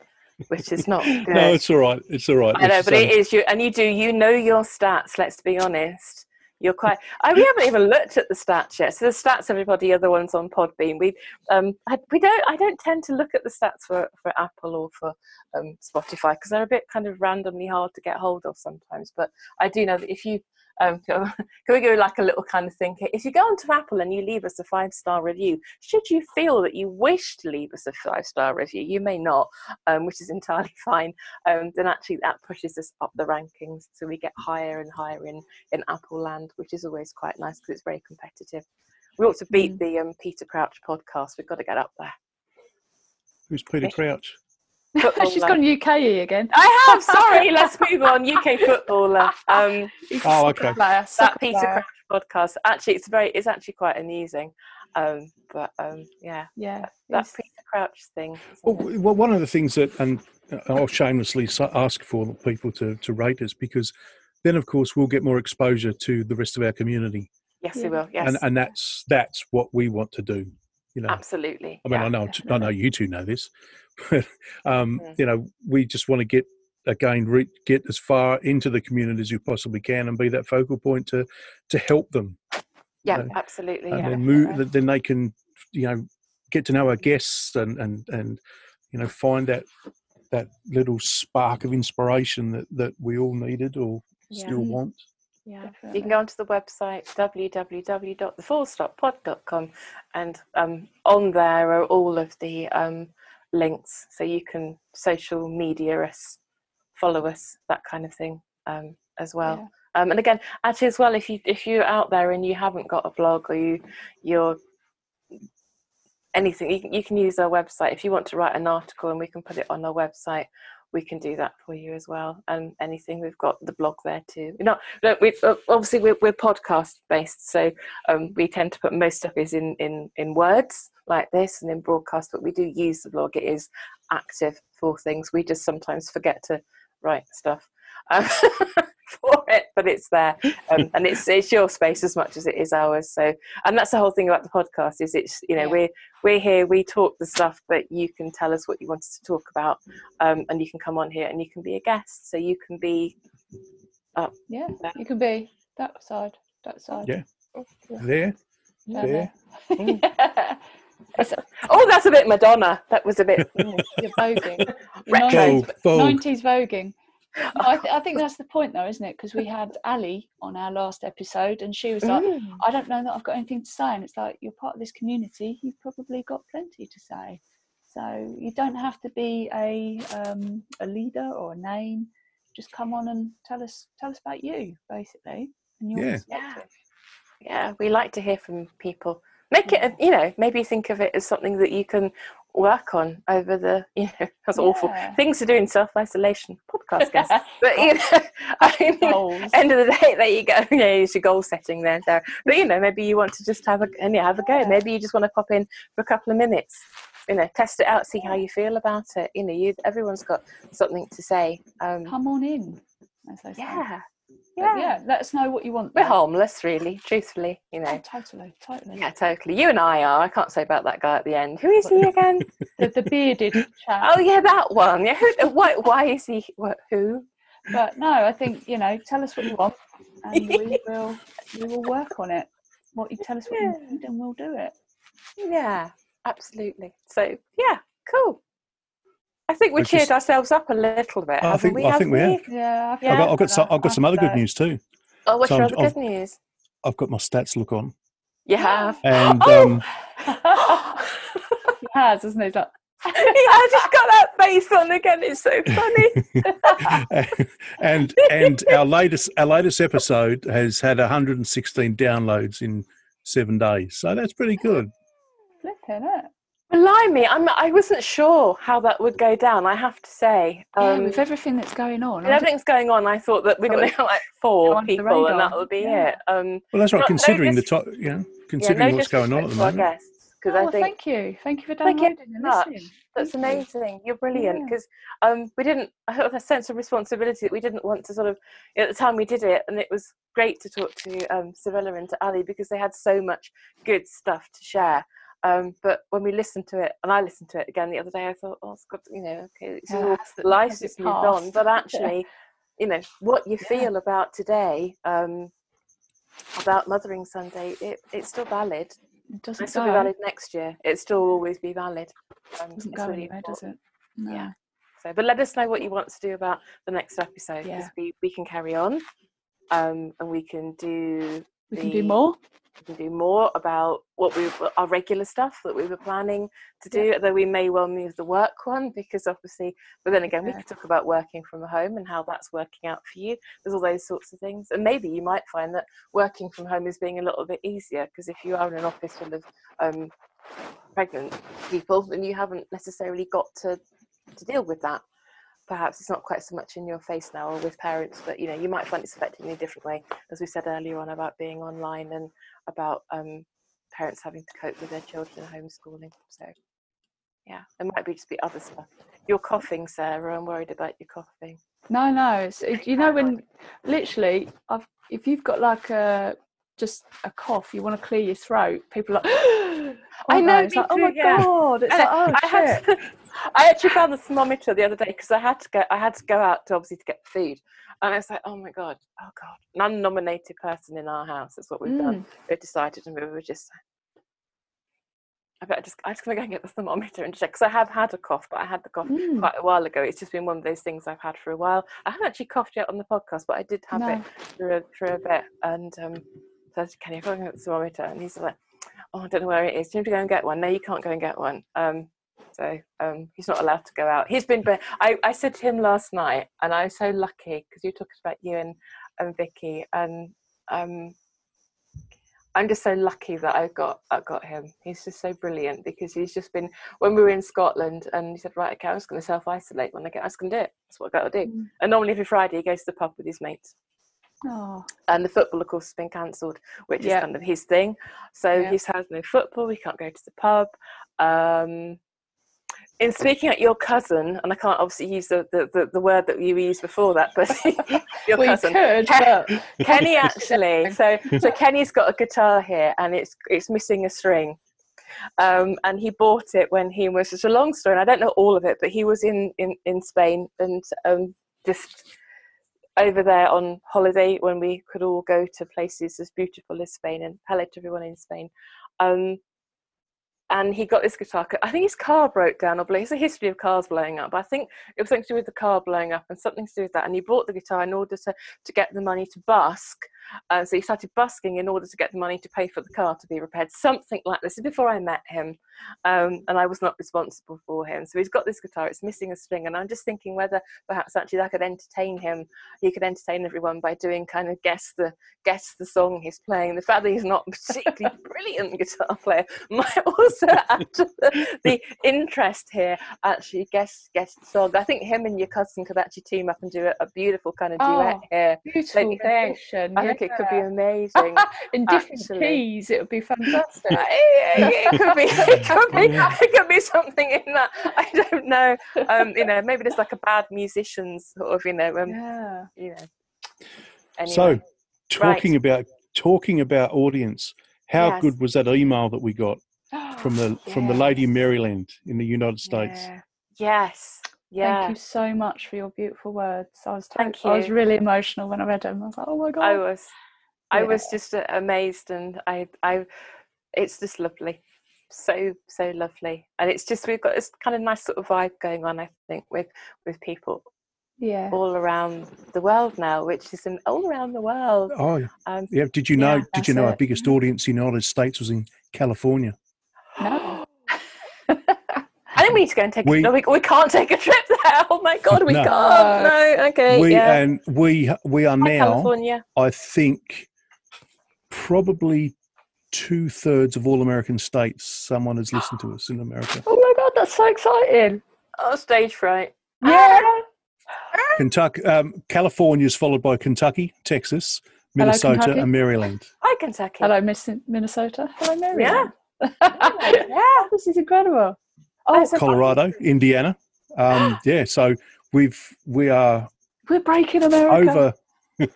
[SPEAKER 3] which is not good
[SPEAKER 1] No, it's all right. It's all right.
[SPEAKER 3] I know,
[SPEAKER 1] It's,
[SPEAKER 3] but it
[SPEAKER 1] um,
[SPEAKER 3] is you, and you do. You know your stats. Let's be honest. You're quite. I, we haven't even looked at the stats yet. So the stats, everybody, are the ones on Podbean. We, um, I, we don't. I don't tend to look at the stats for for Apple or for um, Spotify because they're a bit kind of randomly hard to get hold of sometimes. But I do know that if you um, can we go like a little kind of thing here? If you go onto Apple and you leave us a five star review, should you feel that you wish to leave us a five star review, you may not, um, which is entirely fine. Um, then actually that pushes us up the rankings, so we get higher and higher in in Apple land, which is always quite nice because it's very competitive. We ought to beat the um, Peter Crouch podcast. We've got to get up there.
[SPEAKER 1] who's Peter. Crouch?
[SPEAKER 3] Footballer.
[SPEAKER 2] She's gone UKE again.
[SPEAKER 3] I have. Sorry. Let's move on. UK footballer. Um,
[SPEAKER 1] Oh, okay.
[SPEAKER 2] player,
[SPEAKER 3] that Peter
[SPEAKER 2] player.
[SPEAKER 3] Crouch podcast. Actually, it's very. It's actually quite amusing. Um, but um, yeah,
[SPEAKER 2] Yeah.
[SPEAKER 3] that
[SPEAKER 2] he's-
[SPEAKER 3] Peter Crouch thing.
[SPEAKER 1] Well,
[SPEAKER 3] it?
[SPEAKER 1] well, one of the things that, and I'll shamelessly ask for people to, to rate us because then, of course, we'll get more exposure to the rest of our community,
[SPEAKER 3] yes,
[SPEAKER 2] yeah.
[SPEAKER 3] we will. Yes,
[SPEAKER 1] and and that's that's what we want to do. You know,
[SPEAKER 3] absolutely.
[SPEAKER 1] I mean,
[SPEAKER 3] yeah.
[SPEAKER 1] I know I know you two know this, but um,
[SPEAKER 3] Mm.
[SPEAKER 1] you know, we just want to get again re- get as far into the community as you possibly can and be that focal point to to help them,
[SPEAKER 3] yeah,
[SPEAKER 1] know,
[SPEAKER 3] absolutely.
[SPEAKER 1] and
[SPEAKER 3] Yeah.
[SPEAKER 1] then move.
[SPEAKER 2] definitely.
[SPEAKER 1] Then they can you know get to know our guests and and and you know find that that little spark of inspiration that that we all needed or
[SPEAKER 3] Yeah.
[SPEAKER 1] still want.
[SPEAKER 3] Yeah, you can go onto the website www.thefullstoppod.com and um, on there are all of the um, links so you can social media us, follow us, that kind of thing um, as well.
[SPEAKER 2] Yeah.
[SPEAKER 3] Um, and again, actually, as well, if you if you're out there and you haven't got a blog or you you're anything, you can, you can use our website if you want to write an article and we can put it on our website. We can do that for you as well. And anything, we've got the blog there too. Not, no, we obviously we're, we're podcast based, so um, we tend to put most stuff is in in in words like this and in broadcast. But we do use the blog. It is active for things. We just sometimes forget to write stuff. Um, for it, but it's there, um, and it's it's your space as much as it is ours. So, and that's the whole thing about the podcast is it's you know
[SPEAKER 2] Yeah.
[SPEAKER 3] we're we're here, we talk the stuff, but you can tell us what you want us to talk about, um, and you can come on here and you can be a guest, so you can be
[SPEAKER 2] Yeah.
[SPEAKER 3] Yeah.
[SPEAKER 2] You can be that side, that side.
[SPEAKER 1] Yeah. There,
[SPEAKER 2] down
[SPEAKER 1] there.
[SPEAKER 3] Mm.
[SPEAKER 2] there. It's-
[SPEAKER 3] oh, that's a bit Madonna. That was a bit. mm.
[SPEAKER 2] You're voguing.
[SPEAKER 3] Retro.
[SPEAKER 2] Nineties-
[SPEAKER 1] Vogue.
[SPEAKER 2] 90s voguing. No, I, th- I think that's the point, though, isn't it? Because we had Ali on our last episode, and she was like,
[SPEAKER 3] Mm.
[SPEAKER 2] I don't know that I've got anything to say. And it's like, you're part of this community, you've probably got plenty to say. So you don't have to be a, um, a leader or a name. Just come on and tell us tell us about you, basically. And your
[SPEAKER 1] Yeah.
[SPEAKER 2] perspective.
[SPEAKER 3] Yeah, we like to hear from people. Make it, a, you know, maybe think of it as something that you can work on over the, you know, that's awful things to do in self isolation. Podcast guest, but you know, I mean,
[SPEAKER 2] Goals.
[SPEAKER 3] end of the day, there you go. Yeah, it's your goal setting there, Sarah. But you know, maybe you want to just have a and yeah, have a go.
[SPEAKER 2] Yeah.
[SPEAKER 3] Maybe you just want to pop in for a couple of minutes. You know, test it out, see how you feel about it. You know, you everyone's got something to say. Um,
[SPEAKER 2] Come on in,
[SPEAKER 3] yeah, yeah,
[SPEAKER 2] yeah, let us know what you want.
[SPEAKER 3] We're
[SPEAKER 2] though.
[SPEAKER 3] harmless, really. Truthfully, you
[SPEAKER 2] Oh,
[SPEAKER 3] know.
[SPEAKER 2] totally, totally.
[SPEAKER 3] Yeah, totally. You and I are. I can't say about that guy at the end. Who is he again?
[SPEAKER 2] The, the bearded chap.
[SPEAKER 3] oh yeah, that one. Yeah. Who, why? Why is he? What, who?
[SPEAKER 2] But no, I think you know. Tell us what you want, and we will we will work on it. What you tell us what
[SPEAKER 3] Yeah.
[SPEAKER 2] you need, and we'll do it.
[SPEAKER 3] Yeah, absolutely. So yeah, cool. I think we cheered
[SPEAKER 1] just-
[SPEAKER 3] ourselves up a little bit.
[SPEAKER 1] I
[SPEAKER 3] haven't
[SPEAKER 1] think-
[SPEAKER 3] we?
[SPEAKER 1] I think we
[SPEAKER 3] haven't.
[SPEAKER 2] Yeah, I've
[SPEAKER 3] Yeah.
[SPEAKER 1] I've got, I've got, some, I've got some other good news too.
[SPEAKER 3] Oh, what's
[SPEAKER 1] So
[SPEAKER 3] your
[SPEAKER 1] I'm-
[SPEAKER 3] other
[SPEAKER 1] I've-
[SPEAKER 3] good news?
[SPEAKER 1] I've got my stats look on,
[SPEAKER 3] You have.
[SPEAKER 1] and
[SPEAKER 3] Oh!
[SPEAKER 1] um,
[SPEAKER 2] He has, isn't he? He's like,
[SPEAKER 3] yeah, I just got that face on again. It's so funny.
[SPEAKER 1] and and our latest our latest episode has had 116 downloads in seven days, so that's pretty good.
[SPEAKER 2] flipping it.
[SPEAKER 3] Blimey, I'm, I wasn't sure how that would go down. I have to say,
[SPEAKER 2] yeah,
[SPEAKER 3] um,
[SPEAKER 2] with everything that's going on.
[SPEAKER 3] with
[SPEAKER 2] I don't-
[SPEAKER 3] everything's going on. I thought that we're going to have like four people, and that would be
[SPEAKER 2] Yeah.
[SPEAKER 3] it. Um,
[SPEAKER 1] Well, that's right.
[SPEAKER 3] Not- no
[SPEAKER 1] considering the top, you know,
[SPEAKER 3] yeah,
[SPEAKER 1] considering
[SPEAKER 3] no
[SPEAKER 1] what's going on at the
[SPEAKER 3] disrespect
[SPEAKER 1] moment.
[SPEAKER 3] guests, because
[SPEAKER 2] Oh,
[SPEAKER 3] I
[SPEAKER 2] well,
[SPEAKER 3] think
[SPEAKER 2] thank you. Thank you for
[SPEAKER 3] Thank you
[SPEAKER 2] downloading and listening.
[SPEAKER 3] That's
[SPEAKER 2] Thank
[SPEAKER 3] amazing. You're brilliant
[SPEAKER 2] Yeah.
[SPEAKER 3] because um, we didn't. I had a sense of responsibility that we didn't want to sort of at the time we did it, and it was great to talk to um, Savilla and to Ali because they had so much good stuff to share. Um, but when we listened to it, and I listened to it again the other day, I thought, oh, it's got you know, okay, it's
[SPEAKER 2] Yeah,
[SPEAKER 3] all
[SPEAKER 2] has to-
[SPEAKER 3] life's
[SPEAKER 2] has
[SPEAKER 3] just moved on. But actually, you know, what you
[SPEAKER 2] Yeah.
[SPEAKER 3] feel about today, um, about Mothering Sunday, it, it's still valid.
[SPEAKER 2] It doesn't
[SPEAKER 3] It'll still
[SPEAKER 2] go.
[SPEAKER 3] be valid next year. It still always be valid. Um,
[SPEAKER 2] doesn't go
[SPEAKER 3] really
[SPEAKER 2] anywhere, does it? No.
[SPEAKER 3] Yeah. So, but let us know what you want to do about the next episode because
[SPEAKER 2] Yeah.
[SPEAKER 3] we, we can carry on, um, and we can do
[SPEAKER 2] We can do more.
[SPEAKER 3] we can do more about what we our regular stuff that we were planning to do. Although we may well move the work one because obviously, but then again, we could talk about working from home and how that's working out for you. There's all those sorts of things, and maybe you might find that working from home is being a little bit easier because if you are in an office full of um, pregnant people, then you haven't necessarily got to to deal with that. Perhaps it's not quite so much in your face now or with parents, but you know, you might find it's affecting you in a different way, as we said earlier on about being online and about um, parents having to cope with their children homeschooling. So, yeah, there might be just be other stuff. You're coughing, Sarah. I'm worried about you coughing.
[SPEAKER 2] No, no. You know when literally, I've if you've got like a just a cough, you want to clear your throat. People are like,
[SPEAKER 3] I know,
[SPEAKER 2] they? It's
[SPEAKER 3] me
[SPEAKER 2] like, oh my
[SPEAKER 3] yeah.
[SPEAKER 2] god! It's
[SPEAKER 3] And
[SPEAKER 2] like, oh
[SPEAKER 3] I had
[SPEAKER 2] shit.
[SPEAKER 3] to, I actually found the thermometer the other day because I had to go. I had to go out to obviously to get food, and I was like, "Oh my god, oh god!" An unnominated person in our house. That's what we've done.
[SPEAKER 2] Mm.
[SPEAKER 3] We decided, and we were just. I better just. I just gonna go and get the thermometer and check because I have had a cough, but I had the cough
[SPEAKER 2] Mm.
[SPEAKER 3] quite a while ago. It's just been one of those things I've had for a while. I haven't actually coughed yet on the podcast, but I did have it
[SPEAKER 2] No.
[SPEAKER 3] for a, for a bit. And um, so I said, Can you go and get the thermometer? And he's like, Oh, I don't know where it is. Do you need to go and get one? No, you can't go and get one. Um, so um, he's not allowed to go out. He's been. Be- I, I said to him last night, and I was so lucky because you talking about you and and Vicky, and um, I'm just so lucky that I got I got him. He's just so brilliant because he's just been when we were in Scotland, and he said, "Right, okay, I'm just going to self isolate when I get. I just going to do it. That's what I got to do."
[SPEAKER 2] Mm.
[SPEAKER 3] And normally every Friday he goes to the pub with his mates
[SPEAKER 2] Oh,
[SPEAKER 3] and the football of course has been cancelled which is kind of his thing so he's had no football he can't go to the pub um in speaking at your cousin and i can't obviously use the the, the, the word that you used before that but your
[SPEAKER 2] you
[SPEAKER 3] cousin.
[SPEAKER 2] could, but
[SPEAKER 3] kenny actually. So so kenny's got a guitar here and it's it's missing a string. Um, and he bought it when he was it's a long story and i don't know all of it but he was in in, in spain and um, just over there on holiday when we could all go to places as beautiful as spain and hello to everyone in spain. Um, and he got this guitar. I think his car broke down, or. It's a history of cars blowing up. I think it was something to do with the car blowing up and something to do with that. And he bought the guitar in order to, to get the money to busk. Uh, so he started busking in order to get the money to pay for the car to be repaired. Something like this. This is before I met him, um, and I was not responsible for him. So he's got this guitar. It's missing a string, and I'm just thinking whether perhaps actually that could entertain him. He could entertain everyone by doing kind of guess the guess the song he's playing. The fact that he's not a particularly brilliant guitar player might also add to the, the interest here. Actually, guess guess the song. I think him and your cousin could actually team up and do a, a beautiful kind of duet
[SPEAKER 2] Oh,
[SPEAKER 3] here.
[SPEAKER 2] beautiful rendition.
[SPEAKER 3] I think it could be amazing.
[SPEAKER 2] in different
[SPEAKER 3] actually.
[SPEAKER 2] keys. It would be fantastic.
[SPEAKER 3] it could be, it could be, it could be something in that. I don't know. Um, you know, maybe there's like a bad musicians sort of, you know, um,
[SPEAKER 2] yeah.
[SPEAKER 3] you know. Anyway.
[SPEAKER 1] So, talking about talking about audience, how
[SPEAKER 3] Yes.
[SPEAKER 1] good was that email that we got from the from the lady in Maryland in the United States?
[SPEAKER 2] Yeah.
[SPEAKER 3] yes, yeah.
[SPEAKER 2] Thank you so much for your beautiful words. I was
[SPEAKER 3] Thank
[SPEAKER 2] I was really emotional when I read them. I was like, oh my god.
[SPEAKER 3] I was, I was just uh, amazed, and I, I, it's just lovely. so so lovely, and it's just we've got this kind of nice sort of vibe going on. I think with with people
[SPEAKER 2] Yeah.
[SPEAKER 3] all around the world now, which is in, all around the world.
[SPEAKER 1] Oh, yeah.
[SPEAKER 3] Um,
[SPEAKER 1] yeah. Did you know?
[SPEAKER 3] Yeah,
[SPEAKER 1] did you
[SPEAKER 2] that's
[SPEAKER 1] know our biggest audience in the United States was in California?
[SPEAKER 2] No.
[SPEAKER 3] I we need to go and take.
[SPEAKER 1] We-
[SPEAKER 3] a, no, we, we can't take a trip there. Oh my god, we
[SPEAKER 1] No.
[SPEAKER 3] can't. No, okay,
[SPEAKER 1] we
[SPEAKER 3] yeah.
[SPEAKER 1] and we we are
[SPEAKER 3] Hi,
[SPEAKER 1] now.
[SPEAKER 3] California.
[SPEAKER 1] I think probably two thirds of all American states. Someone has listened to us in America.
[SPEAKER 2] Oh my god, that's so exciting.
[SPEAKER 3] Oh, stage fright.
[SPEAKER 2] Yeah.
[SPEAKER 1] Kentucky, um, California is followed by Kentucky, Texas, Minnesota,
[SPEAKER 2] Kentucky.
[SPEAKER 1] and Maryland.
[SPEAKER 3] Hi, Kentucky.
[SPEAKER 2] Hello, Miss Minnesota. Hello, Maryland.
[SPEAKER 3] Yeah.
[SPEAKER 2] yeah.
[SPEAKER 3] yeah.
[SPEAKER 2] This is incredible. Oh,
[SPEAKER 1] Colorado, Indiana. Um, yeah, so we've we are
[SPEAKER 2] we're breaking America.
[SPEAKER 1] over.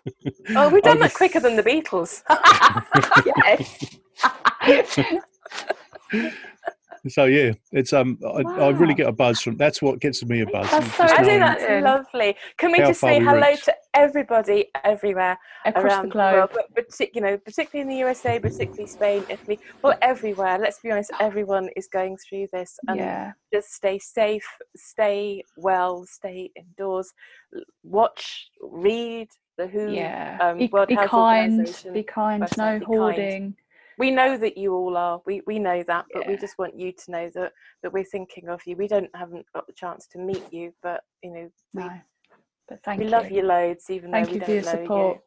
[SPEAKER 3] Oh, we've done
[SPEAKER 1] over
[SPEAKER 3] that quicker than the Beatles.
[SPEAKER 2] yes.
[SPEAKER 1] So yeah, it's um, I, I really get a buzz from. That's what gets me a buzz.
[SPEAKER 2] That's so
[SPEAKER 3] I think that's lovely. Can we just say
[SPEAKER 1] we
[SPEAKER 3] hello
[SPEAKER 1] reached.
[SPEAKER 3] to everybody everywhere
[SPEAKER 2] Across
[SPEAKER 3] around
[SPEAKER 2] the
[SPEAKER 3] the,
[SPEAKER 2] globe.
[SPEAKER 3] world, but partic- you know, particularly in the USA, particularly Spain, Italy, well, everywhere. Let's be honest, everyone is going through this, and
[SPEAKER 2] yeah.
[SPEAKER 3] just stay safe, stay well, stay indoors, watch, read the WHO.
[SPEAKER 2] Yeah.
[SPEAKER 3] um,
[SPEAKER 2] be
[SPEAKER 3] World
[SPEAKER 2] be
[SPEAKER 3] Health
[SPEAKER 2] kind. Be kind. No
[SPEAKER 3] be kind.
[SPEAKER 2] Hoarding.
[SPEAKER 3] We know that you all are. We we know that, but we just want you to know that that we're thinking of you. We don't haven't got the chance to meet you, but you know we,
[SPEAKER 2] No. But thank
[SPEAKER 3] we
[SPEAKER 2] you.
[SPEAKER 3] love you loads, even
[SPEAKER 2] Thank
[SPEAKER 3] though
[SPEAKER 2] you
[SPEAKER 3] we
[SPEAKER 2] for your
[SPEAKER 3] don't know
[SPEAKER 2] support.
[SPEAKER 3] you.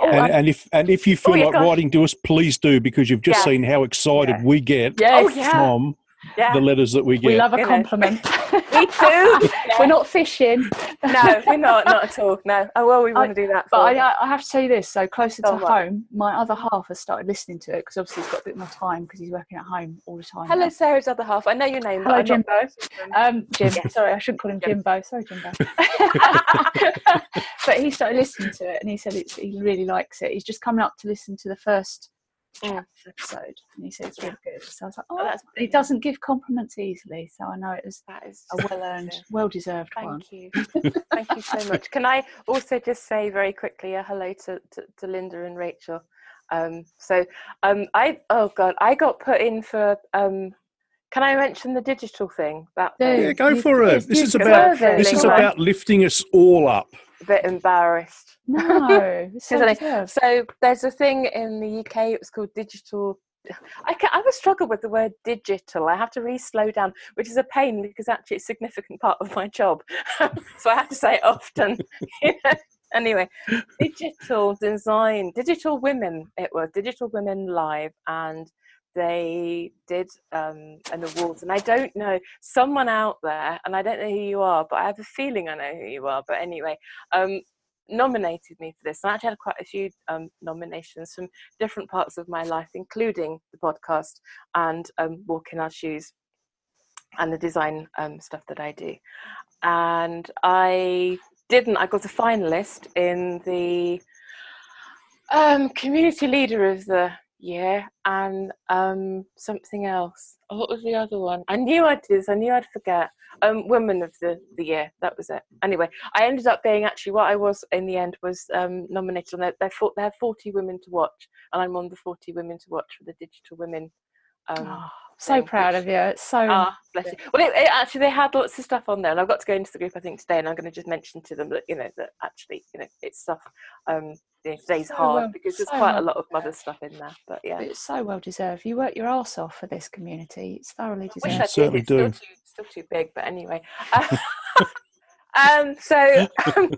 [SPEAKER 2] Oh,
[SPEAKER 3] Yeah.
[SPEAKER 1] And, and if and if you oh, feel
[SPEAKER 3] yeah,
[SPEAKER 1] like
[SPEAKER 3] go
[SPEAKER 1] writing to us, please do because you've just
[SPEAKER 3] Yeah.
[SPEAKER 1] seen how excited
[SPEAKER 2] Yeah.
[SPEAKER 1] we get
[SPEAKER 2] Yes.
[SPEAKER 3] Oh, yeah.
[SPEAKER 1] from
[SPEAKER 3] yeah.
[SPEAKER 1] the letters that we get.
[SPEAKER 2] We love a compliment.
[SPEAKER 3] Me too.
[SPEAKER 2] We're not fishing.
[SPEAKER 3] no, we're not. Not at all. No. Oh well, we want to do that.
[SPEAKER 2] But
[SPEAKER 3] for
[SPEAKER 2] I,
[SPEAKER 3] you.
[SPEAKER 2] I I have to say this. So closer
[SPEAKER 3] Go
[SPEAKER 2] to
[SPEAKER 3] on, what?
[SPEAKER 2] home, my other half has started listening to it because obviously he's got a bit more time because he's working at home all the time.
[SPEAKER 3] Hello,
[SPEAKER 2] now.
[SPEAKER 3] Sarah's other half. I know your name.
[SPEAKER 2] Hello,
[SPEAKER 3] but not-
[SPEAKER 2] Jimbo. Um, Jim. Sorry, I shouldn't call him
[SPEAKER 3] Jim.
[SPEAKER 2] Jimbo. Sorry, Jimbo. but he started listening to it and he said it's, he really likes it. He's just coming up to listen to the first
[SPEAKER 3] Mm.
[SPEAKER 2] episode and he said it's really good. So I was like,
[SPEAKER 3] Oh,
[SPEAKER 2] oh,
[SPEAKER 3] that's
[SPEAKER 2] he
[SPEAKER 3] brilliant.
[SPEAKER 2] doesn't give compliments easily, so I know it was
[SPEAKER 3] That is
[SPEAKER 2] a well earned, well deserved one.
[SPEAKER 3] Thank you. Thank you so much. Can I also just say very quickly a hello to, to, to Linda and Rachel? Um, so um, I oh god, I got put in for. Um, can I mention the digital thing? That
[SPEAKER 2] Do.
[SPEAKER 1] yeah, go
[SPEAKER 2] You-
[SPEAKER 1] for it. This is about this is about lifting us all up.
[SPEAKER 3] A bit embarrassed.
[SPEAKER 2] No, so
[SPEAKER 3] Isn't it?
[SPEAKER 2] deserved.
[SPEAKER 3] So there's a thing in the UK. It was called digital. I can, I have a struggle with the word digital. I have to really slow down, which is a pain because actually it's a significant part of my job. so I have to say it often. Anyway, digital design, digital women. It was digital women live, and they did um, an awards. And I don't know someone out there, and I don't know who you are, but I have a feeling I know who you are. But anyway, um, nominated me for this. And I actually had quite a few um, nominations from different parts of my life, including the podcast and um, Walk in Our Shoes and the design um, stuff that I do. And I didn't, I got a finalist in the um, community leader of the year and um, something else. Oh, what was the other one? I knew I'd do this, I knew I'd forget. Um, woman of the, the year, that was it. Anyway, I ended up being actually what I was in the end was um, nominated on their, they have 40 women to watch, and I'm on the 40 women to watch for the Digital Women. Um,
[SPEAKER 2] Oh, so proud
[SPEAKER 3] which-
[SPEAKER 2] of you. It's so
[SPEAKER 3] Ah, bless you. Well, it, it, actually, they had lots of stuff on there, and I've got to go into the group I think today, and I'm going to just mention to them that you know that actually you know it's stuff. Um, you know, today's
[SPEAKER 2] So
[SPEAKER 3] hard
[SPEAKER 2] well-
[SPEAKER 3] because there's
[SPEAKER 2] so
[SPEAKER 3] quite a lot of
[SPEAKER 2] deserved.
[SPEAKER 3] mother stuff in there, but yeah.
[SPEAKER 2] it's so well deserved. You work your arse off for this community. It's thoroughly deserved.
[SPEAKER 3] I did.
[SPEAKER 1] certainly
[SPEAKER 3] It's still
[SPEAKER 1] do.
[SPEAKER 3] too, still too big, but anyway. um, so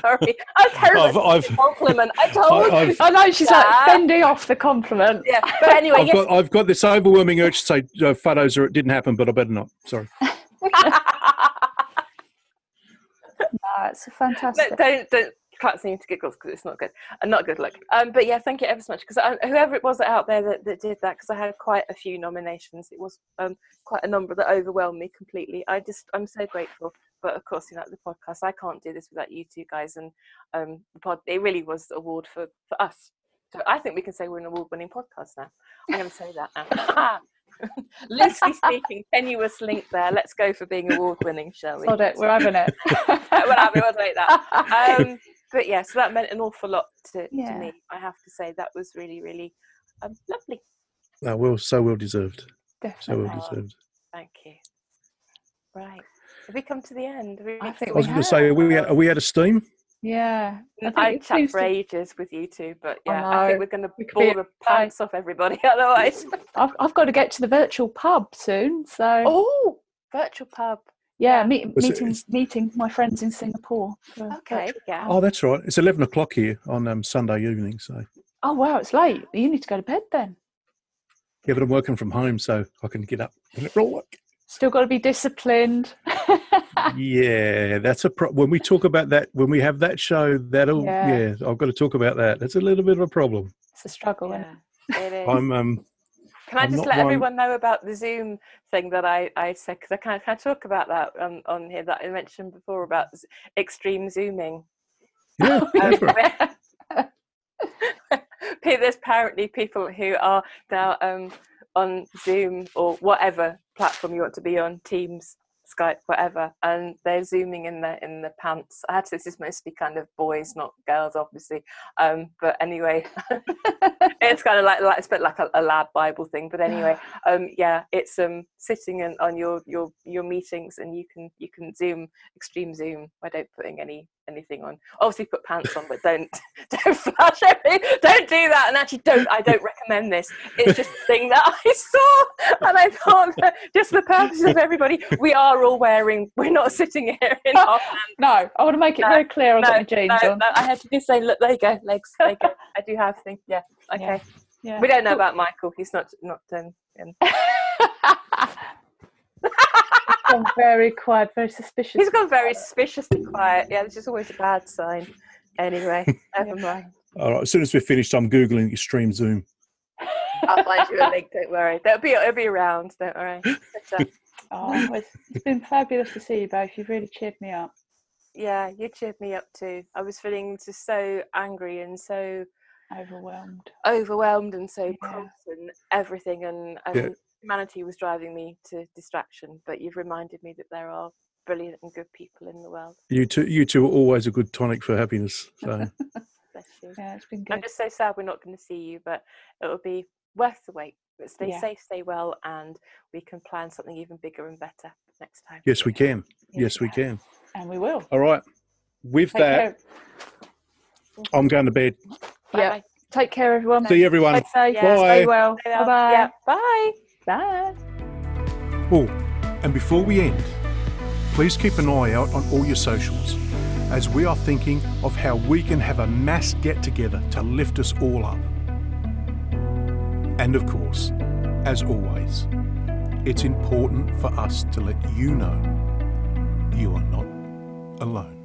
[SPEAKER 3] sorry, I
[SPEAKER 1] I've,
[SPEAKER 3] terrible
[SPEAKER 1] I've,
[SPEAKER 3] compliment. I told
[SPEAKER 1] I-
[SPEAKER 3] you.
[SPEAKER 1] I've,
[SPEAKER 2] I know she's like
[SPEAKER 3] Dad.
[SPEAKER 2] fending off the compliment.
[SPEAKER 3] Yeah, but anyway,
[SPEAKER 1] I've
[SPEAKER 3] yes.
[SPEAKER 1] got, I've got this overwhelming urge to say uh, photos are it didn't happen, but I better not. Sorry.
[SPEAKER 2] No, it's a
[SPEAKER 3] No,
[SPEAKER 2] fantastic.
[SPEAKER 3] don't can't seem to giggles because it's not good and not good look. Um, but yeah, thank you ever so much because whoever it was out there that, that did that because I had quite a few nominations. It was um quite a number that overwhelmed me completely. I just I'm so grateful. But of course, you know, the podcast I can't do this without you two guys and um the pod. It really was the award for for us. So I think we can say we're an award-winning podcast now. I'm going to say that now. Loosely speaking, tenuous link there. Let's go for being award-winning, shall we?
[SPEAKER 2] Sod it, we're having it.
[SPEAKER 3] we're happy, we'll take that. Um, but yeah, so that meant an awful lot to,
[SPEAKER 2] Yeah.
[SPEAKER 3] to me. I have to say that was really, really um, lovely.
[SPEAKER 1] Well, so well deserved.
[SPEAKER 2] Definitely.
[SPEAKER 1] So well deserved.
[SPEAKER 3] Thank you. Right. Have we come to the end? Have we
[SPEAKER 2] I think
[SPEAKER 1] I was going to say, are we, are we out of steam?
[SPEAKER 2] Yeah. I think
[SPEAKER 3] I
[SPEAKER 2] it
[SPEAKER 3] chat
[SPEAKER 2] seems
[SPEAKER 3] for
[SPEAKER 2] to-
[SPEAKER 3] ages with you two, but
[SPEAKER 2] I
[SPEAKER 3] yeah, I, think we're going to
[SPEAKER 2] We
[SPEAKER 3] bore the
[SPEAKER 2] a
[SPEAKER 3] pants off everybody otherwise.
[SPEAKER 2] I've, I've got to get to the virtual pub soon. So
[SPEAKER 3] oh, virtual pub.
[SPEAKER 2] Yeah,
[SPEAKER 3] yeah.
[SPEAKER 2] meet,
[SPEAKER 1] Was it-
[SPEAKER 2] meeting meeting my friends in Singapore. for
[SPEAKER 3] Okay, yeah.
[SPEAKER 1] Oh, that's right. It's 11 o'clock here on um, Sunday evening. So,
[SPEAKER 2] Oh wow, it's late. You need to go to bed then.
[SPEAKER 1] yeah, but I'm working from home, so I can get up and it roll.
[SPEAKER 2] Still got to be disciplined.
[SPEAKER 1] Yeah, that's a pro- when we talk about that when we have that show. That'll
[SPEAKER 2] Yeah.
[SPEAKER 1] yeah. I've got to talk about that. That's a little bit of a problem.
[SPEAKER 2] it's a struggle. isn't it?
[SPEAKER 3] Yeah, it is.
[SPEAKER 1] I'm um
[SPEAKER 3] Can I
[SPEAKER 1] I'm
[SPEAKER 3] just let
[SPEAKER 1] one-
[SPEAKER 3] everyone know about the Zoom thing that I, I said? Because I can't, can I talk about that on, on here that I mentioned before about extreme zooming.
[SPEAKER 1] yeah.
[SPEAKER 3] Um,
[SPEAKER 1] for it.
[SPEAKER 3] Pe- There's apparently people who are now um, on Zoom or whatever platform you want to be on, Teams, Skype, whatever, and they're zooming in the in the pants. I had to, this is mostly kind of boys, not girls, obviously. Um, but anyway, it's kind of like, like it's a bit like a, a LADbible thing. But anyway, um, yeah, it's um sitting in, on your your your meetings, and you can you can zoom extreme zoom. I don't putting any anything on. Obviously, put pants on, but don't don't flash everything. Don't do that. And actually, don't I don't recommend this. It's just a thing that I saw, and I thought that just for the purposes of everybody, we are all wearing. We're not sitting here in our
[SPEAKER 2] No, I want to make it
[SPEAKER 3] No,
[SPEAKER 2] very clear. I've got my jeans
[SPEAKER 3] no,
[SPEAKER 2] on.
[SPEAKER 3] no, I had to just say, look, there you go, legs. There you go. I do have things. Yeah. Okay.
[SPEAKER 2] Yeah.
[SPEAKER 3] We don't know about Michael. He's not not um, um,
[SPEAKER 2] gone very quiet, very suspicious.
[SPEAKER 3] He's gone very suspiciously quiet. Yeah, which is always a bad sign. Anyway, never mind.
[SPEAKER 1] All right. As soon as we're finished, I'm googling extreme zoom.
[SPEAKER 3] I'll find you a link. Don't worry. That'll be it'll be around. Don't worry. But, uh,
[SPEAKER 2] Oh, it's, it's been fabulous to see you both. You've really cheered me up.
[SPEAKER 3] yeah, you cheered me up too. I was feeling just so angry and so
[SPEAKER 2] Overwhelmed.
[SPEAKER 3] overwhelmed and so
[SPEAKER 2] Yeah.
[SPEAKER 3] cross and everything, and, and
[SPEAKER 1] Yeah.
[SPEAKER 3] Humanity was driving me to distraction. But you've reminded me that there are brilliant and good people in the world.
[SPEAKER 1] You two, you two are always a good tonic for happiness. So
[SPEAKER 3] Bless you.
[SPEAKER 2] Yeah, it's been
[SPEAKER 3] I'm just so sad we're not going to see you, but it'll be worth the wait. But stay
[SPEAKER 2] Yeah.
[SPEAKER 3] safe, stay well, and we can plan something even bigger and better next time.
[SPEAKER 1] yes, we can.
[SPEAKER 2] Here
[SPEAKER 1] Yes, we can.
[SPEAKER 2] And we will.
[SPEAKER 1] All right. With
[SPEAKER 2] Take
[SPEAKER 1] that,
[SPEAKER 2] care.
[SPEAKER 1] I'm going to bed.
[SPEAKER 2] Yeah. Take care, everyone.
[SPEAKER 1] See you, everyone.
[SPEAKER 2] Stay safe.
[SPEAKER 3] Yeah.
[SPEAKER 1] Bye.
[SPEAKER 3] Stay well.
[SPEAKER 2] Bye-bye.
[SPEAKER 3] Yeah. Bye.
[SPEAKER 2] Bye.
[SPEAKER 1] Oh, and before we end, please keep an eye out on all your socials as we are thinking of how we can have a mass get together to lift us all up. And of course, as always, it's important for us to let you know you are not alone.